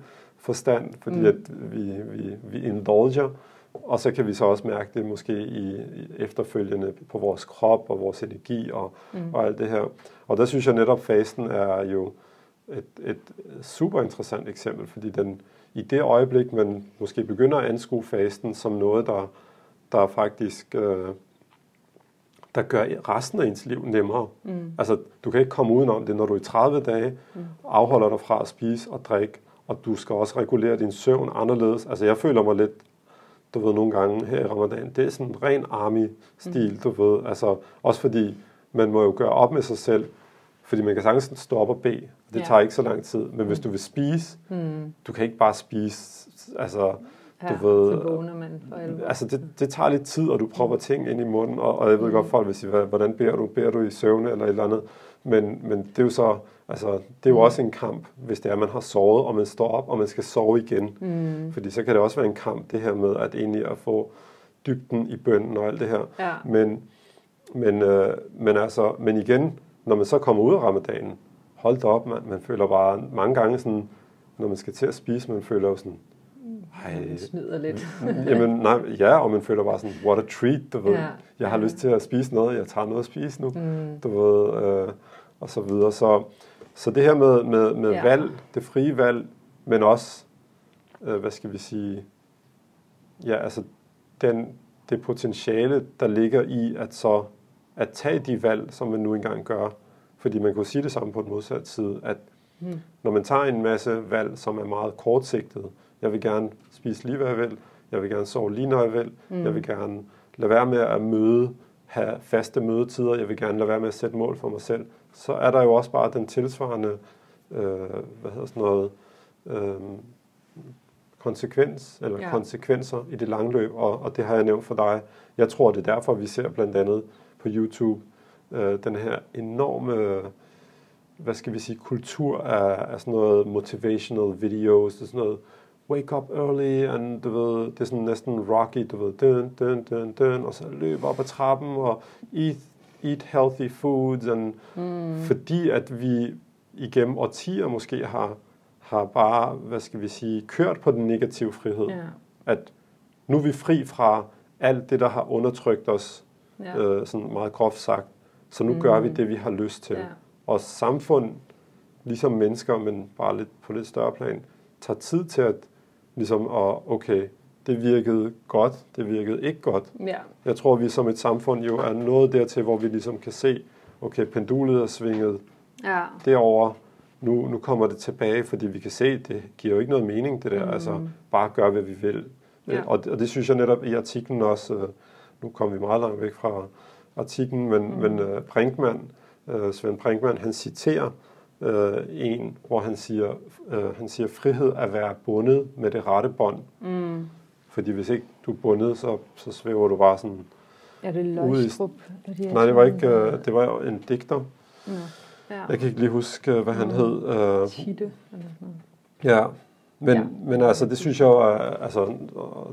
forstand, fordi mm. at vi, vi, vi indulger. Og så kan vi så også mærke det måske i, i efterfølgende på vores krop og vores energi og, mm. og alt det her. Og der synes jeg netop, fasten er jo et, et super interessant eksempel, fordi den, i det øjeblik, man måske begynder at anskue fasten som noget, der, der faktisk øh, der gør resten af ens liv nemmere. Mm. Altså, du kan ikke komme udenom det, når du i 30 dage mm. afholder dig fra at spise og drikke, og du skal også regulere din søvn anderledes. Altså, jeg føler mig lidt du ved, nogle gange her i ramadan. Det er sådan en ren army-stil, mm. du ved. Altså, også fordi man må jo gøre op med sig selv, fordi man kan sagtens stå op og bede. Det ja. tager ikke så lang tid. Men mm. hvis du vil spise, mm. du kan ikke bare spise, altså, ja, du ved, så vågner man for Altså, det, det tager lidt tid, og du propper ting ind i munden, og, og jeg ved mm. godt, folk vil sige, hvordan beder du? Beder du i søvne eller et eller andet? Men, men det er jo så, altså, det er jo mm. også en kamp, hvis det er, at man har sovet, og man står op, og man skal sove igen. Mm. Fordi så kan det også være en kamp, det her med at egentlig at få dybden i bønden og alt det her. Ja. Men, men, øh, men, altså, men igen, når man så kommer ud af ramadanen, hold da op, man, man føler bare mange gange sådan, når man skal til at spise, man føler jo sådan, ej, man snyder lidt. (laughs) jamen, nej, ja, og man føler bare sådan, what a treat, du ved. Ja. Jeg har lyst til at spise noget, jeg tager noget at spise nu, mm. du ved, øh, og så videre. Så, så det her med, med, med ja. valg, det frie valg, men også, øh, hvad skal vi sige, ja, altså den, det potentiale, der ligger i at så at tage de valg, som man nu engang gør. Fordi man kunne sige det samme på den modsatte side, at mm. når man tager en masse valg, som er meget kortsigtede, jeg vil gerne spise lige, hvad jeg vil, jeg vil gerne sove lige, når jeg vil, mm. jeg vil gerne lade være med at møde, have faste mødetider, jeg vil gerne lade være med at sætte mål for mig selv, så er der jo også bare den tilsvarende, øh, hvad hedder sådan noget, øh, konsekvens, eller ja. konsekvenser i det lange løb, og, og det har jeg nævnt for dig. Jeg tror, det er derfor, vi ser blandt andet på YouTube øh, den her enorme, hvad skal vi sige, kultur af, af sådan noget motivational videos, er sådan noget, wake up early, and du ved, det er sådan næsten rocky, du ved, døn, døn, døn, døn, og så løb op ad trappen, og eat, eat healthy foods, and, mm. fordi at vi igennem årtier måske har, har bare, hvad skal vi sige, kørt på den negative frihed. Ja. At nu er vi fri fra alt det, der har undertrykt os, Ja. øh, sådan meget groft sagt. Så nu mm. gør vi det, vi har lyst til. Ja. Og samfund, ligesom mennesker, men bare lidt på lidt større plan, tager tid til at, ligesom, at, okay, det virkede godt, det virkede ikke godt. ja. Jeg tror, vi som et samfund jo er nået dertil, hvor vi ligesom kan se, okay, pendulet er svinget Ja. derover. Nu, nu kommer det tilbage, fordi vi kan se, det giver jo ikke noget mening, det der. Mm. Altså, bare gør, hvad vi vil. Ja. Og, det, og det synes jeg netop i artiklen også, øh, nu kom vi meget langt væk fra artiklen, men, mm. men uh, Brinkmann, uh, Svend Brinkmann, han citerer uh, en, hvor han siger, uh, han siger, frihed er at være bundet med det rette bånd. Mm. Fordi hvis ikke du er bundet, så, så svæver du bare sådan Er det i- Løgstrup? de Nej, det var ikke, øh, det var jo en digter. Nå, Ja. Jeg kan ikke lige huske, øh, hvad han Mm. hed. Øh, Titte. Eller sådan ja, men, Ja. ja. men altså, det synes jeg jo, er, altså,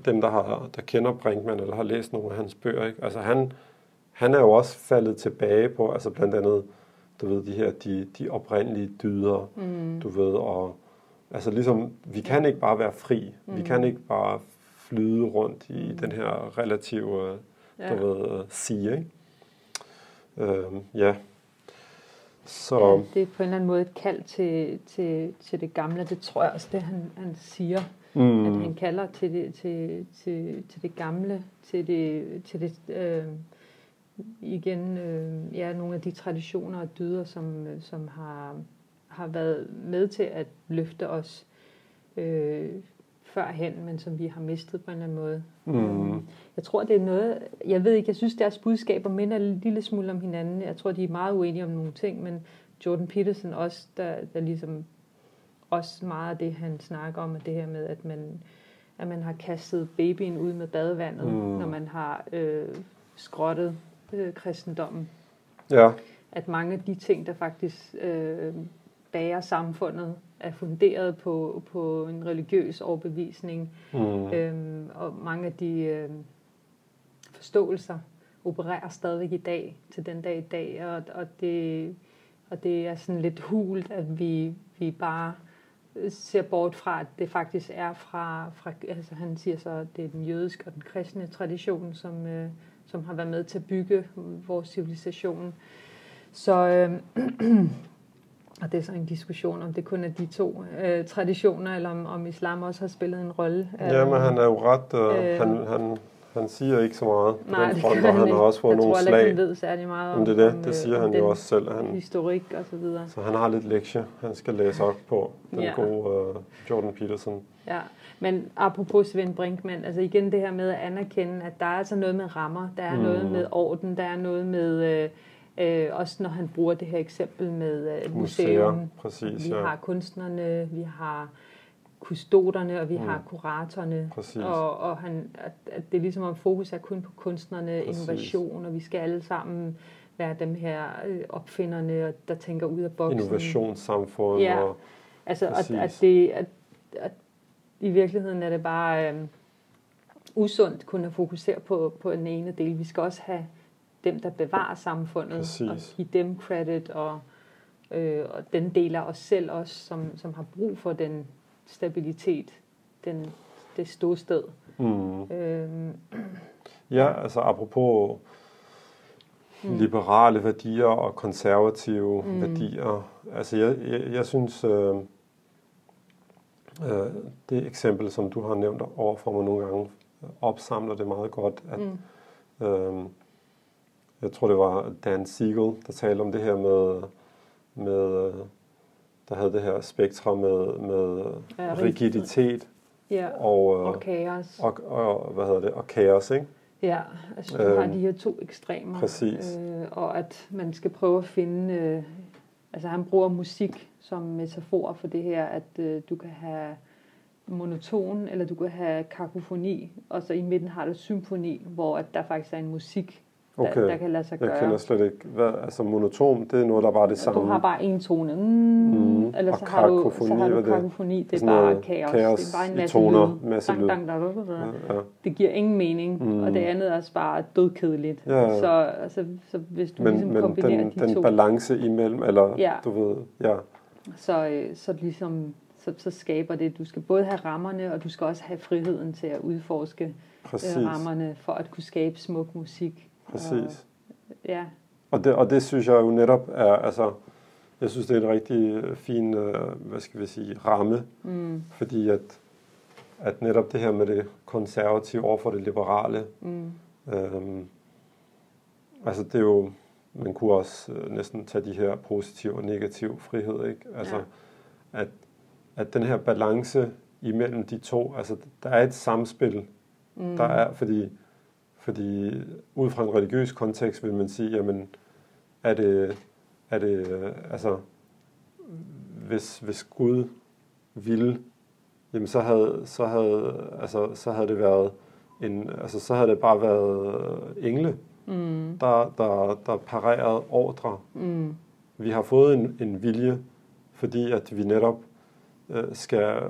dem, der, har, der kender Brinkmann, eller har læst nogle af hans bøger, ikke? Altså, han, han er jo også faldet tilbage på, altså blandt andet, du ved, de her, de, de oprindelige dyder, Mm. du ved, og altså ligesom, vi kan ikke bare være fri. Vi Mm. kan ikke bare flyde rundt i den her relative, Ja. du ved, øh, sige, ikke? Øhm, ja. Så, Ja, det er på en eller anden måde et kald til, til, til det gamle. Det tror jeg også, det han, han siger. Mm. At mm, han kalder til det, til, til, til det gamle, til det, til det øh, igen, øh, ja, nogle af de traditioner og dyder, som, øh, som har, har været med til at løfte os øh, førhen, men som vi har mistet på en eller anden måde. mm, Jeg tror, det er noget, jeg ved ikke, jeg synes, deres budskaber minder en lille smule om hinanden. Jeg tror, de er meget uenige om nogle ting, men Jordan Peterson også, der, der ligesom også meget af det, han snakker om, er det her med, at man, at man har kastet babyen ud med badevandet, mm. når man har øh, skrottet øh, kristendommen. ja, At mange af de ting, der faktisk øh, bærer samfundet, er funderet på, på en religiøs overbevisning, mm, Øhm, og mange af de øhm, forståelser opererer stadigvæk i dag, til den dag i dag, og, og, det, og det er sådan lidt hult, at vi, vi bare øh, ser bort fra, at det faktisk er fra, fra altså han siger så, at det er den jødiske og den kristne tradition, som, øh, som har været med til at bygge vores civilisation. Så, øh, (clears throat) og det er så en diskussion, om det kun er de to øh, traditioner, eller om, om islam også har spillet en rolle. ja, men han er jo ret, øh, øh, han, han, han siger ikke så meget på Nej, den front, og han han har også fået jeg nogle tror slag. han ved særlig meget om, Om det er det, om, det øh, siger om han jo også selv. Han, historik og så videre. så han har lidt lektie, han skal læse op på, den Ja. gode øh, Jordan Peterson. Ja, men apropos Svend Brinkmann, altså igen det her med at anerkende, at der er altså noget med rammer, der er mm. noget med orden, der er noget med, øh, øh, også når han bruger det her eksempel med øh, museum. Museer, præcis, Vi ja. har kunstnerne, vi har kustoderne, og vi Mm. har kuratorerne. Præcis. Og, og han, at, at det er ligesom om fokus er kun på kunstnerne, Præcis. innovation, og vi skal alle sammen være dem her øh, opfinderne, og der tænker ud af boksen. Innovationssamfund Ja. og Altså, at, Præcis. at, det, at, at i virkeligheden er det bare øh, usundt kun at fokusere på, på den ene del. Vi skal også have dem, der bevarer samfundet, Præcis. og give dem credit, og, øh, og den del af os selv også, som, som har brug for den stabilitet, den, det ståsted. mm, Øhm, Ja, altså apropos Mm. liberale værdier og konservative Mm. værdier. Altså jeg, jeg, jeg synes, øh, øh, det eksempel, som du har nævnt over for mig nogle gange, opsamler det meget godt. At, mm, øh, jeg tror, det var Dan Siegel, der talte om det her med, med øh, der havde det her spektrum med, med Ja, rigiditet ja, og, øh, og kaos. og, og, hvad hedder det, og kaos, ikke? Ja, altså du har Øhm, de her to ekstremer. præcis. Øh, og at man skal prøve at finde... Øh, altså han bruger musik som metafor for det her, at øh, du kan have monoton, eller du kan have kakofoni, og så i midten har du symfoni, hvor at der faktisk er en musik Okay. der, der kan lade sig gøre. Jeg kender slet ikke, hvad, altså monotom, det er noget, der bare er det samme. Du har bare en tone. Mm, Mm. Eller så har, du, så har du det? kakofoni. Det er bare kaos. kaos Det er bare en masse toner, lyd. masse lyd. dang, dang, dang, dang. Ja, ja. Det giver ingen mening. Mm. Og det andet er også bare dødkedeligt. Ja, ja. Så, altså, så hvis du Men, ligesom men kombinerer den, de den to, balance imellem, eller Ja. du ved, ja, så, øh, så, ligesom, så, så skaber det. Du skal både have rammerne, og du skal også have friheden til at udforske præcis, øh, rammerne for at kunne skabe smuk musik. Præcis. Og, ja, Og det, og det synes jeg jo netop er, altså, jeg synes, det er en rigtig øh, fin, øh, hvad skal vi sige, ramme, mm, fordi at, at netop det her med det konservative over for det liberale, mm, øhm, altså det er jo, man kunne også øh, næsten tage de her positive og negative frihed, ikke? Altså, Ja. at, at den her balance imellem de to, altså der er et samspil, mm, der er, fordi, fordi ud fra en religiøs kontekst vil man sige, jamen, er det, er det altså, hvis, hvis Gud ville, jamen så havde, så havde, altså, så havde det været en, altså så havde det bare været engle, mm, der, der, der parerede ordre. mm, Vi har fået en, en vilje, fordi at vi netop øh, skal,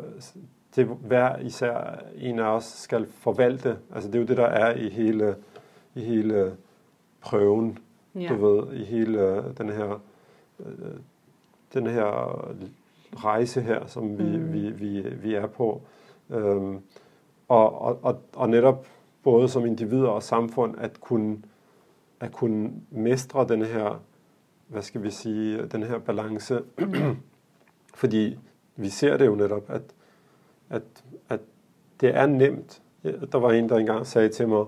det hver især en af os skal forvalte. Altså det er jo det, der er i hele, i hele prøven, ja. du ved, i hele den her, øh, den her rejse her, som vi, Mm. vi, vi, vi er på. Øhm, og, og, og, og netop både som individer og samfund at kunne, at kunne mestre den her, hvad skal vi sige, den her balance. (clears throat) Fordi vi ser det jo netop, at, at, at det er nemt. Der var en, der engang sagde til mig,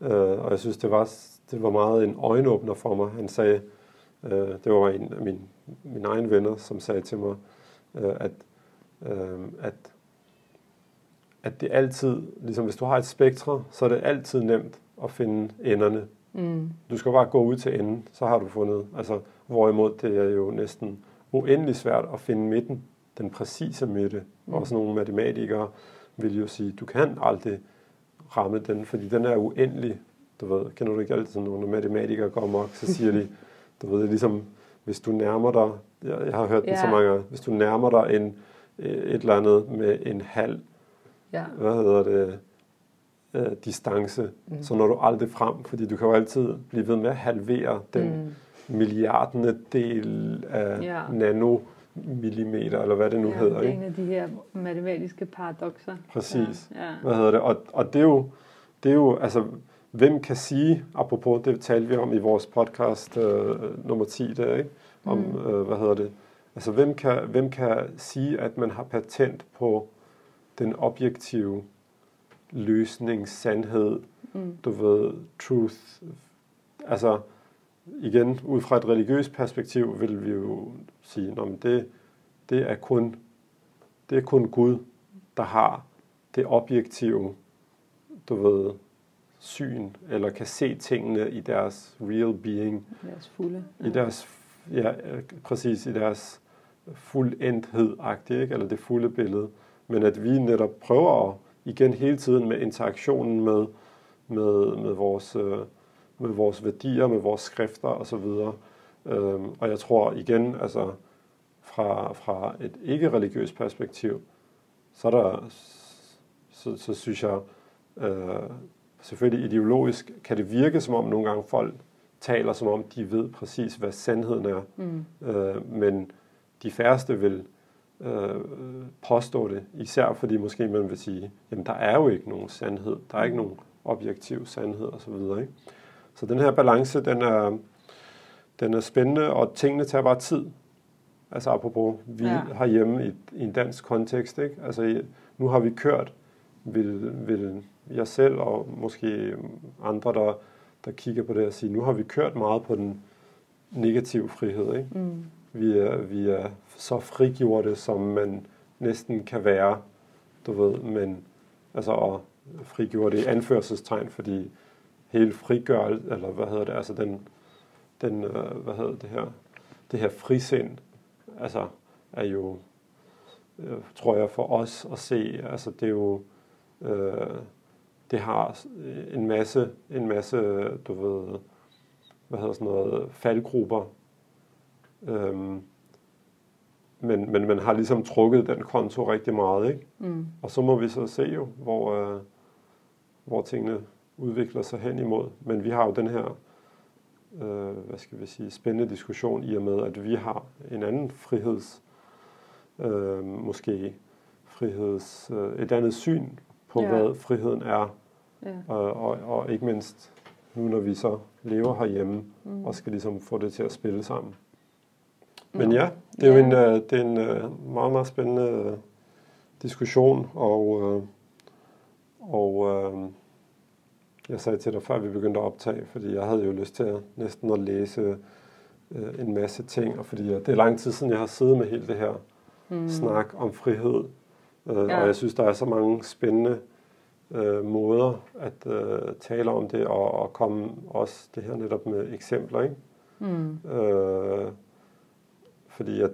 øh, og jeg synes, det var, det var meget en øjenåbner for mig. Han sagde, øh, det var en af mine, mine egne venner, som sagde til mig, øh, at, øh, at, at det altid, ligesom hvis du har et spektre, så er det altid nemt at finde enderne. Mm, Du skal bare gå ud til enden, så har du fundet. Altså, hvorimod det er jo næsten uendelig svært at finde midten, den præcise midte. Mm. Også nogle matematikere vil jo sige, du kan aldrig ramme den, fordi den er uendelig. Du ved, kender du ikke altid, når nogle matematikere går amok, så siger de, du ved, det er ligesom, hvis du nærmer dig, jeg, jeg har hørt den så Ja. mange gange, hvis du nærmer dig en, et eller andet med en halv, ja. hvad hedder det, øh, distance, mm. så når du aldrig frem, fordi du kan jo altid blive ved med at halvere den mm. milliardende del af Ja. Nanomillimeter, eller hvad det nu ja, hedder. Det er Ikke? en af de her matematiske paradoxer. Præcis. Ja, ja. Hvad hedder det? Og, og det er jo, det er jo, altså, hvem kan sige, apropos det talte vi om i vores podcast øh, nummer 10 der, ikke? Om, mm. øh, hvad hedder det? Altså, hvem kan, hvem kan sige, at man har patent på den objektive løsning, sandhed, Mm. du ved, truth. Altså, igen, ud fra et religiøst perspektiv, vil vi jo sige, at det, det, er kun, det er kun Gud, der har det objektive, du ved, syn, eller kan se tingene i deres real being, Deres fulde. i deres, ja, præcis i deres fuldendhed ikke? eller det fulde billede. Men at vi netop prøver igen hele tiden med interaktionen med, med, med, vores, øh, med vores værdier, med vores skrifter osv. Øhm, og jeg tror igen, altså fra, fra et ikke-religiøst perspektiv, så, er der, så, så synes jeg, øh, selvfølgelig ideologisk kan det virke som om nogle gange folk taler som om de ved præcis, hvad sandheden er. Mm. Øh, men de færreste vil øh, påstå det, især fordi måske man vil sige, jamen der er jo ikke nogen sandhed, der er ikke nogen objektiv sandhed osv. Ikke? Så den her balance, den er, den er spændende, og tingene tager bare tid. Altså apropos, vi Ja. har hjemme i, i en dansk kontekst, ikke? Altså nu har vi kørt, vil, vil jeg selv og måske andre, der, der kigger på det og sige, nu har vi kørt meget på den negative frihed, ikke? Mm. Vi er, vi er så frigjorte, som man næsten kan være, du ved, men altså og frigjorte i anførselstegn, fordi hele frigørelse, eller hvad hedder det, altså den, den øh, hvad hedder det her, det her frisind, altså er jo, øh, tror jeg for os at se, altså det er jo, øh, det har en masse, en masse, du ved, hvad hedder sådan noget, faldgrupper. Øhm, men, men man har ligesom trukket den konto rigtig meget, ikke? Mm. Og så må vi så se jo, hvor, øh, hvor tingene udvikler sig hen imod. Men vi har jo den her, øh, hvad skal vi sige, spændende diskussion i og med, at vi har en anden friheds, øh, måske friheds, øh, et andet syn på, Ja. hvad friheden er. Ja. Og, og, og ikke mindst nu, når vi så lever herhjemme Mm. og skal ligesom få det til at spille sammen. Men ja, det er jo en, øh, det er en øh, meget, meget spændende øh, diskussion, og, øh, og øh, jeg sagde til dig, før vi begyndte at optage, fordi jeg havde jo lyst til at, næsten at læse øh, en masse ting, og fordi øh, det er lang tid siden, jeg har siddet med hele det her Mm. snak om frihed, øh, Ja. og jeg synes, der er så mange spændende øh, måder at øh, tale om det, og, og komme også det her netop med eksempler, ikke? Mm. Øh, fordi at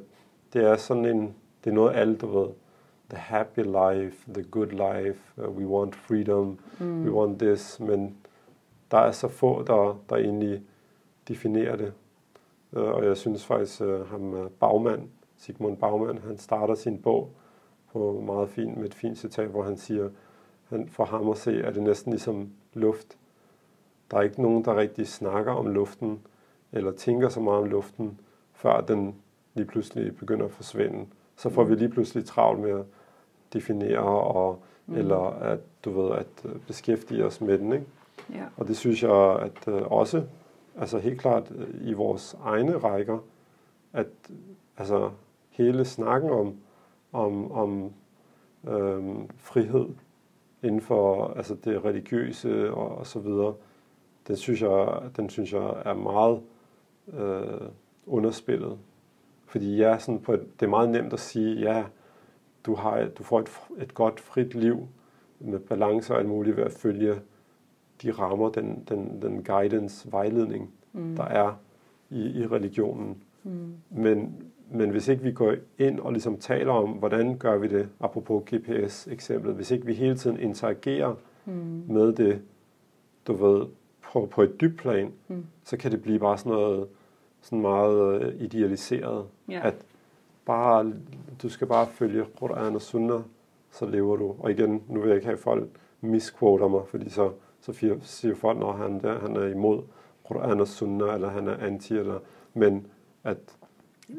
det er sådan en, det er noget alt, du ved. The happy life, the good life, uh, we want freedom, Mm. we want this, men der er så få, der, der egentlig definerer det. Øh, og jeg synes faktisk, uh, ham uh, Bagmand, Sigmund Bagmand, han starter sin bog på meget fint, med et fint citat, hvor han siger, han, for ham at se, er det næsten ligesom luft. Der er ikke nogen, der rigtig snakker om luften, eller tænker så meget om luften, før den lige pludselig begynder at forsvinde. Så får vi lige pludselig travlt med at definere, og, Mm. eller at, du ved, at øh, beskæftige os med den. Ikke? Ja. Og det synes jeg at øh, også, altså helt klart øh, i vores egne rækker, at altså hele snakken om, om, om øhm, frihed inden for altså det religiøse og, og så videre, den synes jeg, den synes jeg er meget øh, underspillet. Fordi ja, sådan på et, det er meget nemt at sige, ja, du, har, du får et, et godt frit liv med balance og alt muligt ved at følge de rammer, den, den, den guidance, vejledning, Mm. der er i, i religionen. Mm. Men, men hvis ikke vi går ind og ligesom taler om, hvordan gør vi det, apropos GPS-eksemplet, hvis ikke vi hele tiden interagerer Mm. med det, du ved, på, på et dybt plan, Mm. så kan det blive bare sådan noget sådan meget øh, idealiseret. Ja. At bare, du skal bare følge Quran og Sunnah, så lever du. Og igen, nu vil jeg ikke have folk misquoter mig, fordi så, så siger, folk, når han, der, han er imod Quran og Sunnah, eller han er anti, eller, men at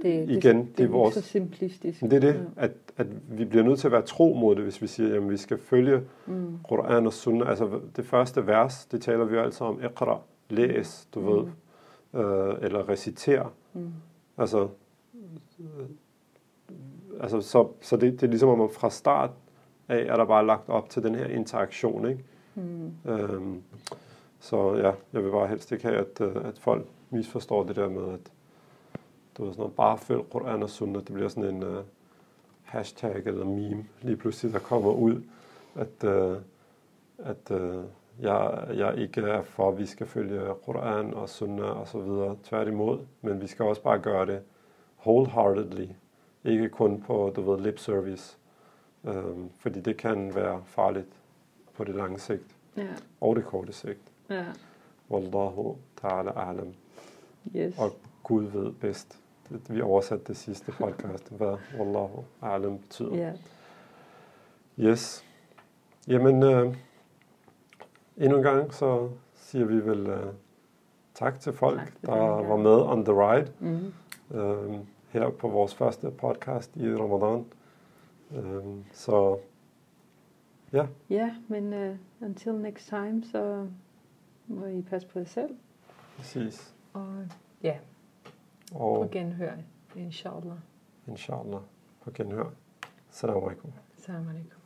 Det, Igen, det, det er er vores- så simplistisk. det er det, Ja. at, at vi bliver nødt til at være tro mod det, hvis vi siger, at vi skal følge Mm. Quran og Sunnah. Altså det første vers, det taler vi jo altid om, Iqra, læs, du Mm. ved, øh, eller reciter. Mm. Altså, altså så, så det, det er ligesom om, fra start af er der bare lagt op til den her interaktion, ikke? Mm. Øhm, så ja, jeg vil bare helst ikke have, at, øh, at folk misforstår det der med, at du ved, sådan noget, bare følg Quran og Sunnah, det bliver sådan en uh, hashtag eller meme lige pludselig, der kommer ud, at, uh, at uh, jeg, jeg ikke er for, at vi skal følge Quran og Sunnah og så videre, tværtimod, men vi skal også bare gøre det wholeheartedly, ikke kun på, du ved, lip service, øhm, fordi det kan være farligt på det lange sigt Ja. og det korte sigt. ja. Wallahu ta'ala a'lam. Yes. Og Gud ved bedst. Vi oversatte det sidste podcast, hvad Wallahu a'lam betyder. Ja. Yes. Jamen, øh, endnu en gang så siger vi vel øh, tak til folk, Tak for der var med on the ride Mm. øh, her på vores første podcast i Ramadan. Øh, så ja, Ja, men uh, until next time, så må I passe på jer selv. præcis. Og ja, på Og genhør, inshallah. inshallah på genhør. Assalamu alaikum. Assalamu alaikum.